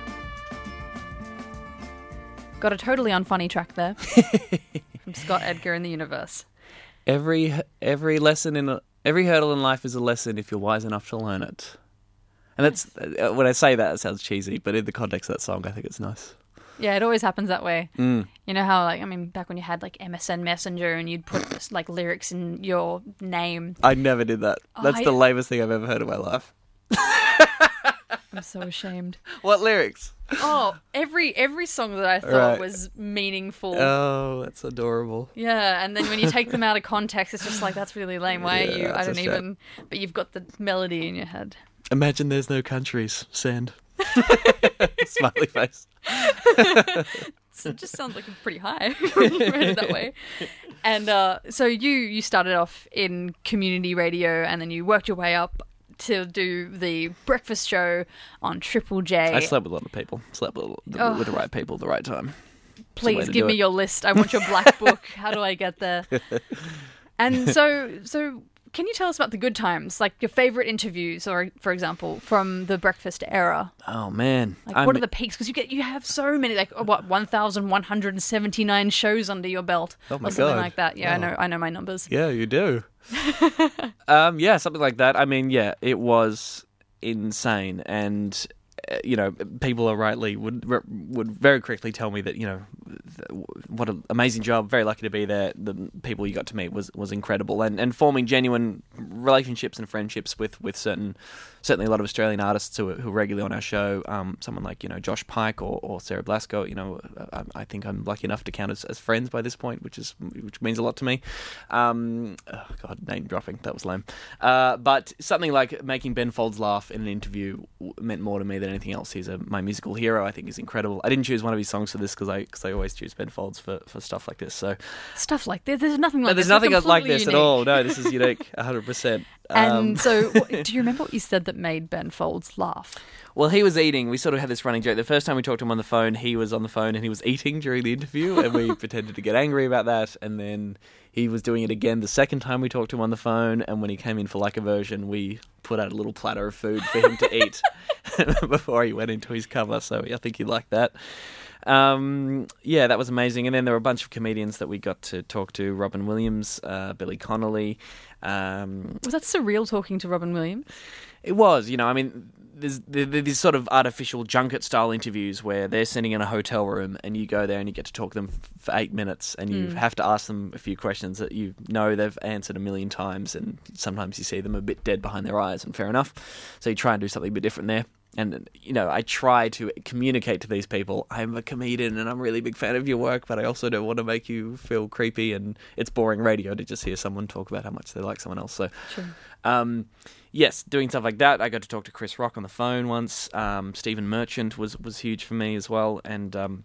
Got a totally unfunny track there *laughs* from Scott Edgar in the universe. Every every lesson in a, every hurdle in life is a lesson if you're wise enough to learn it. And that's uh, when I say that, it sounds cheesy, but in the context of that song, I think it's nice. Yeah, it always happens that way. Mm. You know how, like, I mean, back when you had like MSN Messenger and you'd put like lyrics in your name. I never did that. That's I- the lamest thing I've ever heard in my life. *laughs* I'm so ashamed. *laughs* What lyrics? Oh, every every song that I thought Right. was meaningful. Oh, that's adorable. Yeah, and then when you take them out of *laughs* context, it's just like that's really lame. Why are you? I don't shame. even. But you've got the melody in your head. Imagine there's no countries. Send. *laughs* Smiley face. So it just sounds like pretty high when you read it that way. And uh, so you you started off in community radio, and then you worked your way up to do the breakfast show on Triple J. I slept with a lot of people. Slept with, Oh. with the right people at the right time. Please give me it. your list. I want your black *laughs* book. How do I get there? *laughs* And so so can you tell us about the good times, like your favorite interviews, or for example, from the breakfast era? Oh man, Like, I'm- what are the peaks? Because you get you have so many, like oh, what one thousand one hundred and seventy nine shows under your belt, Oh my or something God. like that. Yeah, I Oh. know, I know my numbers. Yeah, you do. *laughs* um, yeah, something like that. I mean, yeah, it was insane, and uh, you know, people are rightly would would very correctly tell me that you know, what an amazing job. Very lucky to be there. The people you got to meet was was incredible, and and forming genuine relationships and friendships with with certain certainly a lot of Australian artists who are, who are regularly on our show. Um, someone like you know Josh Pike or, or Sarah Blasko. You know, I, I think I'm lucky enough to count as, as friends by this point, which is which means a lot to me. Um, oh God, name dropping that was lame. Uh, but something like making Ben Folds laugh in an interview meant more to me than anything else. He's a, my musical hero. I think he's incredible. I didn't choose one of his songs for this because I because I always choose Ben Folds for, for stuff like this. So Stuff like this. There's nothing like no, there's this. Nothing like this at all. No, this is unique, 100. percent And Um, so, *laughs* do you remember what you said that made Ben Folds laugh? Well, he was eating. We sort of had this running joke. The first time we talked to him on the phone, he was on the phone and he was eating during the interview, and we *laughs* pretended to get angry about that. And then he was doing it again the second time we talked to him on the phone. And when he came in for like a version, we put out a little platter of food for him to eat *laughs* before he went into his cover. So I think he liked that. Um, yeah, that was amazing. And then there were a bunch of comedians that we got to talk to: Robin Williams, uh, Billy Connolly. Um, Was that surreal talking to Robin Williams? it was, you know, I mean, there's, there's these sort of artificial junket style interviews where they're sitting in a hotel room and you go there and you get to talk to them for eight minutes and you have to ask them a few questions that you know they've answered a million times and sometimes you see them a bit dead behind their eyes and fair enough. So you try and do something a bit different there. And, you know, I try to communicate to these people, I'm a comedian and I'm a really big fan of your work, but I also don't want to make you feel creepy and it's boring radio to just hear someone talk about how much they like someone else. So, um, yes, doing stuff like that. I got to talk to Chris Rock on the phone once. Um, Stephen Merchant was was huge for me as well, and um,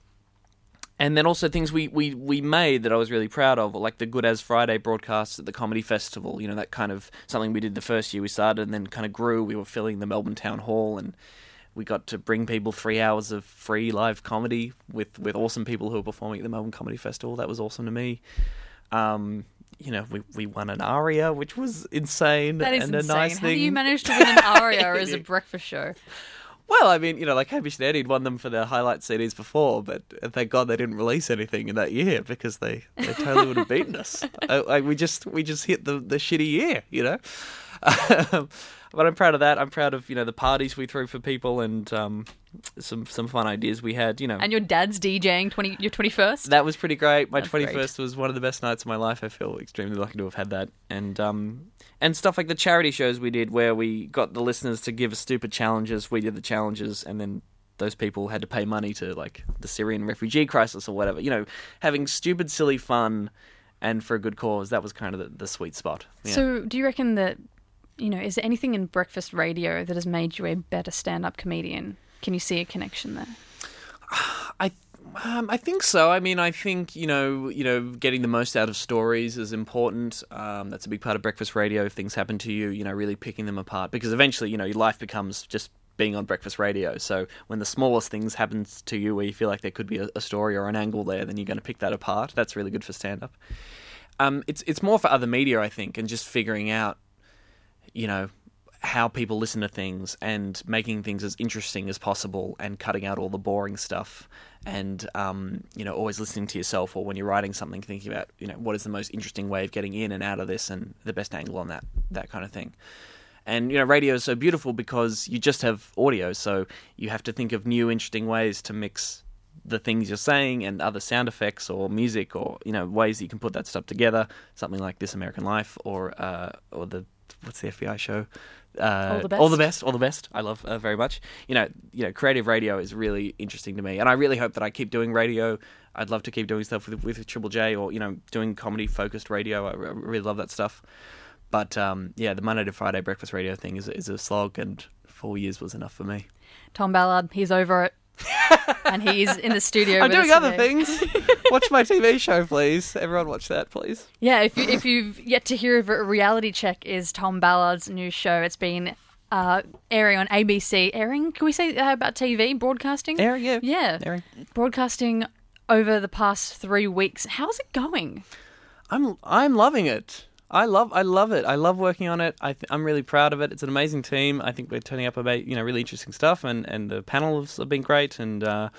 and then also things we, we, we made that I was really proud of, like the Good as Friday broadcasts at the Comedy Festival. You know, that kind of something we did the first year we started, and then kind of grew. We were filling the Melbourne Town Hall, and we got to bring people three hours of free live comedy with, with awesome people who were performing at the Melbourne Comedy Festival. That was awesome to me. Um, you know, we, we won an aria, which was insane That is and insane. a nice How thing. do you manage to win an aria *laughs* as a breakfast show? Well, I mean, you know, like Hamish and Andy won them for their highlight CDs before, but thank God they didn't release anything in that year because they, they totally would have beaten us. *laughs* I, I, we just we just hit the, the shitty year, you know. *laughs* Um, but I'm proud of that. I'm proud of you know the parties we threw for people and um, some some fun ideas we had. You know, And your dad's DJing twenty your twenty first. that was pretty great. My That's twenty great. first was one of the best nights of my life. I feel extremely lucky to have had that, and um, and stuff like the charity shows we did, where we got the listeners to give us stupid challenges. We did the challenges, and then those people had to pay money to like the Syrian refugee crisis or whatever. You know, having stupid, silly fun, and for a good cause. That was kind of the, the sweet spot. Yeah. So, do you reckon that you know is there anything in breakfast radio that has made you a better stand-up comedian? Can you see a connection there? I um, I think so. I mean, I think you know, you know, getting the most out of stories is important. Um, that's a big part of breakfast radio. If things happen to you, you know, really picking them apart because eventually, you know, your life becomes just being on breakfast radio. So when the smallest things happens to you, where you feel like there could be a, a story or an angle there, then you're going to pick that apart. That's really good for stand up. Um, it's it's more for other media, I think, and just figuring out, you know, how people listen to things and making things as interesting as possible and cutting out all the boring stuff and um, you know always listening to yourself or when you're writing something thinking about you know what is the most interesting way of getting in and out of this and the best angle on that that kind of thing. And you know radio is so beautiful because you just have audio so you have to think of new interesting ways to mix the things you're saying and other sound effects or music or you know ways you can put that stuff together something like this american life or uh, or the what's the fbi show uh, All the all the Best. all the best. I love uh, very much. You know, you know, creative radio is really interesting to me, and I really hope that I keep doing radio. I'd love to keep doing stuff with with Triple J, or you know, doing comedy focused radio. I, I really love that stuff. But um, yeah, the Monday to Friday breakfast radio thing is is a slog, and four years was enough for me. Tom Ballard, he's over it, *laughs* and he's in the studio. I'm doing other today. things. *laughs* watch my TV show, please. Everyone, watch that, please. Yeah, if you if you've yet to hear of it, Reality Check is Tom Ballard's new show. It's been uh, airing on ABC. Airing? Can we say uh, about TV broadcasting? Airing, yeah. yeah, Airing. broadcasting over the past three weeks. How's it going? I'm I'm loving it. I love I love it. I love working on it. I I'm really proud of it. It's an amazing team. I think we're turning up about you know really interesting stuff, and and the panels have been great. And uh,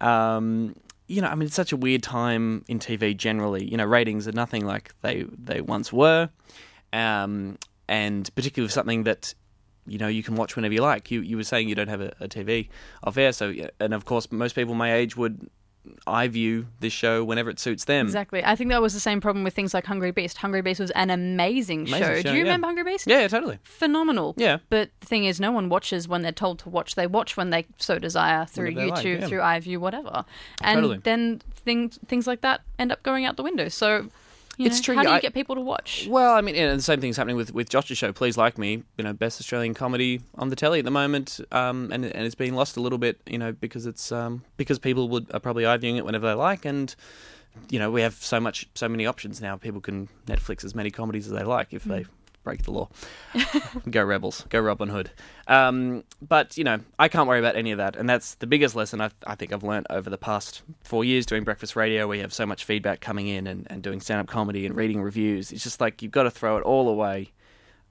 um, you know, I mean, it's such a weird time in TV generally. You know, ratings are nothing like they they once were, um, and particularly with something that you know you can watch whenever you like. You you were saying you don't have a, a TV off air, so and of course most people my age would I view this show whenever it suits them. Exactly. I think that was the same problem with things like Hungry Beast. Hungry Beast was an amazing, Amazing show. show, Do you yeah. remember Hungry Beast? Yeah, yeah, totally. Phenomenal. Yeah. But the thing is, no one watches when they're told to watch. They watch when they so desire through they like, YouTube, yeah. through iView, whatever. And Totally. then things things like that end up going out the window. So, you It's know, tricky. how do you I- get people to watch? Well, I mean, and the same thing's happening with with Josh's show. Please like me, you know, best Australian comedy on the telly at the moment, um, and and it's being lost a little bit, you know, because it's um, because people would are probably viewing it whenever they like, and you know, we have so much, so many options now. People can Netflix as many comedies as they like if they break the law. *laughs* go Rebels, go Robin Hood. Um, but you know, I can't worry about any of that, and that's the biggest lesson I, I think I've learned over the past four years doing breakfast radio. We have so much feedback coming in, and, and doing stand up comedy and reading reviews. It's just like you've got to throw it all away.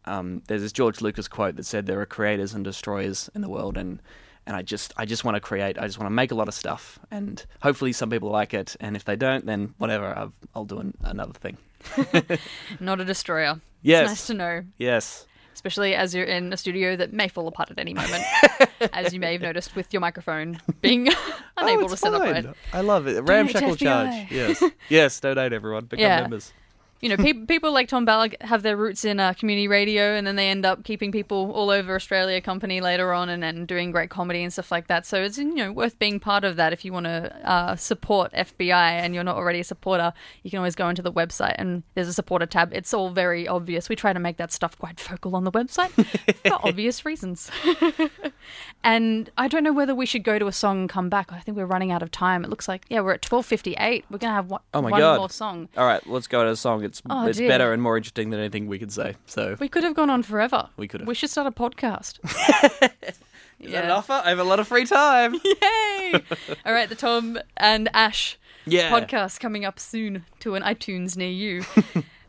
Um, there's this George Lucas quote that said there are creators and destroyers in the world, and and I just I just want to create. I just want to make a lot of stuff, and hopefully some people like it, and if they don't, then whatever. I've, I'll do an, another thing. Not a destroyer. Yes. It's nice to know, Yes. especially as you're in a studio that may fall apart at any moment, *laughs* as you may have noticed with your microphone being *laughs* unable Oh, to sit fine. upright. I love it. Ramshackle charge. Yes. Yes, donate everyone. *laughs* Become Yeah. members. You know, pe- people like Tom Ballard have their roots in uh, community radio, and then they end up keeping people all over Australia company later on, and, and doing great comedy and stuff like that. So it's you know worth being part of that if you want to uh, support FBI and you're not already a supporter. You can always go into the website and there's a supporter tab. It's all very obvious. We try to make that stuff quite focal on the website *laughs* for obvious reasons. *laughs* and I don't know whether we should go to a song and come back. I think we're running out of time. It looks like yeah, we're at twelve fifty eight. We're gonna have one, Oh my one God. more song. All right, let's go to a song. It's Oh, it's dear. better and more interesting than anything we could say. So We could have gone on forever. We could have. We should start a podcast. *laughs* *laughs* is that an offer? I have a lot of free time. *laughs* Yay! All right, the Tom and Ash Yeah. podcast coming up soon to an iTunes near you.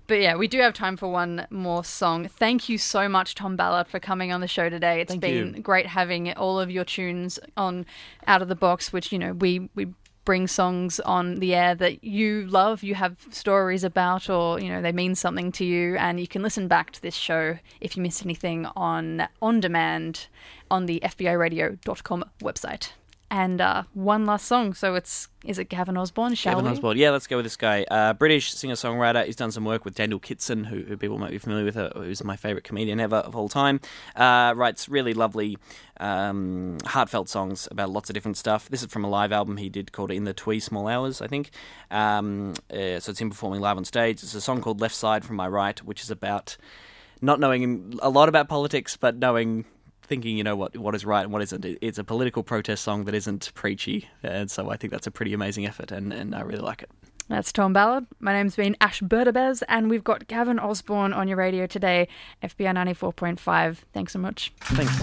but yeah, we do have time for one more song. Thank you so much, Tom Ballard, for coming on the show today. It's Thank been you. great having all of your tunes on Out of the Box, which you know we we bring songs on the air that you love, you have stories about, or you know they mean something to you, and you can listen back to this show if you missed anything on on demand on the FBIRadio.com website. And uh, one last song, so it's is it Gavin Osborn? Shall Gavin we? Osborn. Yeah, let's go with this guy. Uh, British singer songwriter. He's done some work with Daniel Kitson, who, who people might be familiar with, uh, who's my favourite comedian ever of all time. Uh, writes really lovely, um, heartfelt songs about lots of different stuff. This is from a live album he did called In the Twee Small Hours, I think. Um, uh, so it's him performing live on stage. It's a song called Left Side from My Right, which is about not knowing a lot about politics, but knowing thinking you know what what is right and what isn't. It's a political protest song that isn't preachy, and so I think that's a pretty amazing effort, and, and I really like it. That's Tom Ballard. My name's been Ash Burdabez, and we've got Gavin Osborn on your radio today, FBI 94.5. Thanks so much. Thanks.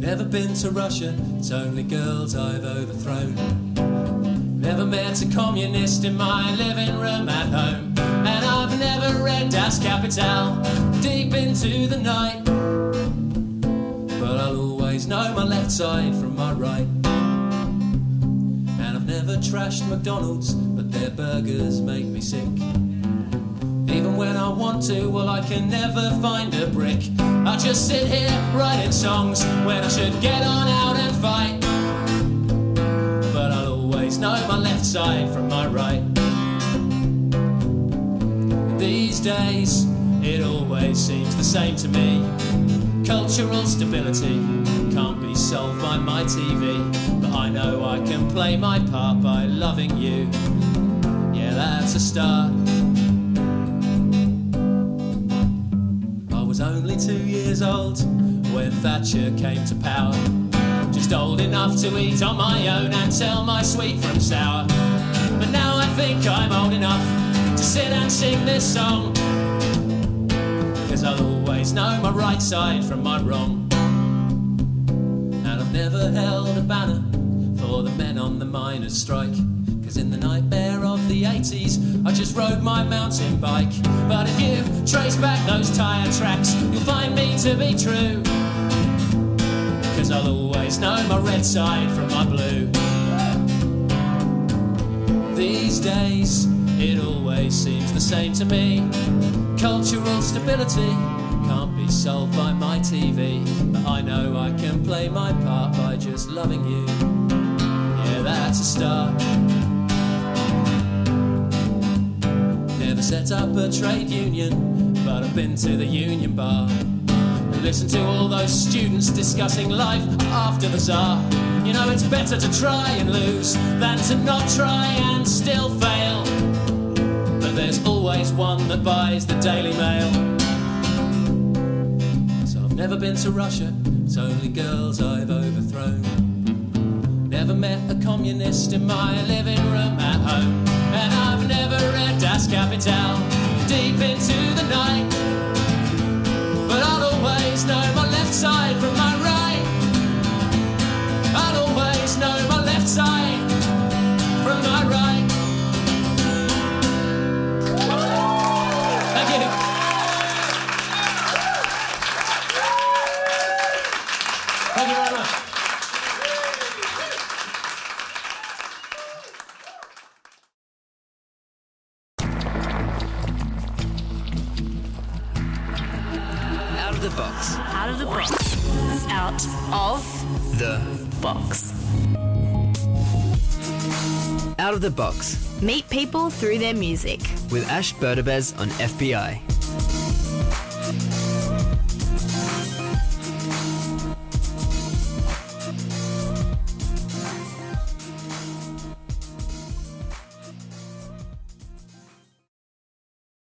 Never been to Russia, it's only girls I've overthrown. I've never met a communist in my living room at home. And I've never read Das Kapital deep into the night. But I'll always know my left side from my right. And I've never trashed McDonald's, but their burgers make me sick. Even when I want to, well, I can never find a brick. I just sit here writing songs when I should get on out and fight. Know my left side from my right. These days, it always seems the same to me. Cultural stability can't be solved by my TV. But I know I can play my part by loving you. Yeah, that's a start. I was only two years old when Thatcher came to power. Just old enough to eat on my own and tell my sweet from sour. But now I think I'm old enough to sit and sing this song. Cause I'll always know my right side from my wrong. And I've never held a banner for the men on the miners' strike. Cause in the nightmare of the 80s, I just rode my mountain bike. But if you trace back those tyre tracks, you'll find me to be true. Cause I'll always know my red side from my blue. These days, It always seems the same to me. Cultural stability can't be solved by my TV. But I know I can play my part by just loving you. Yeah, that's a start. Never set up a trade union, but I've been to the union bar. And listened to all those students discussing life after the czar. You know, it's better to try and lose than to not try and still fail. But there's always one that buys the Daily Mail. So I've never been to Russia, it's only girls I've overthrown. Never met a communist in my living room at home. And I've never read Das Kapital deep into the night. Know my left side from my right. I'll always know my left side box Meet people through their music. with Ash Berdabez on FBI.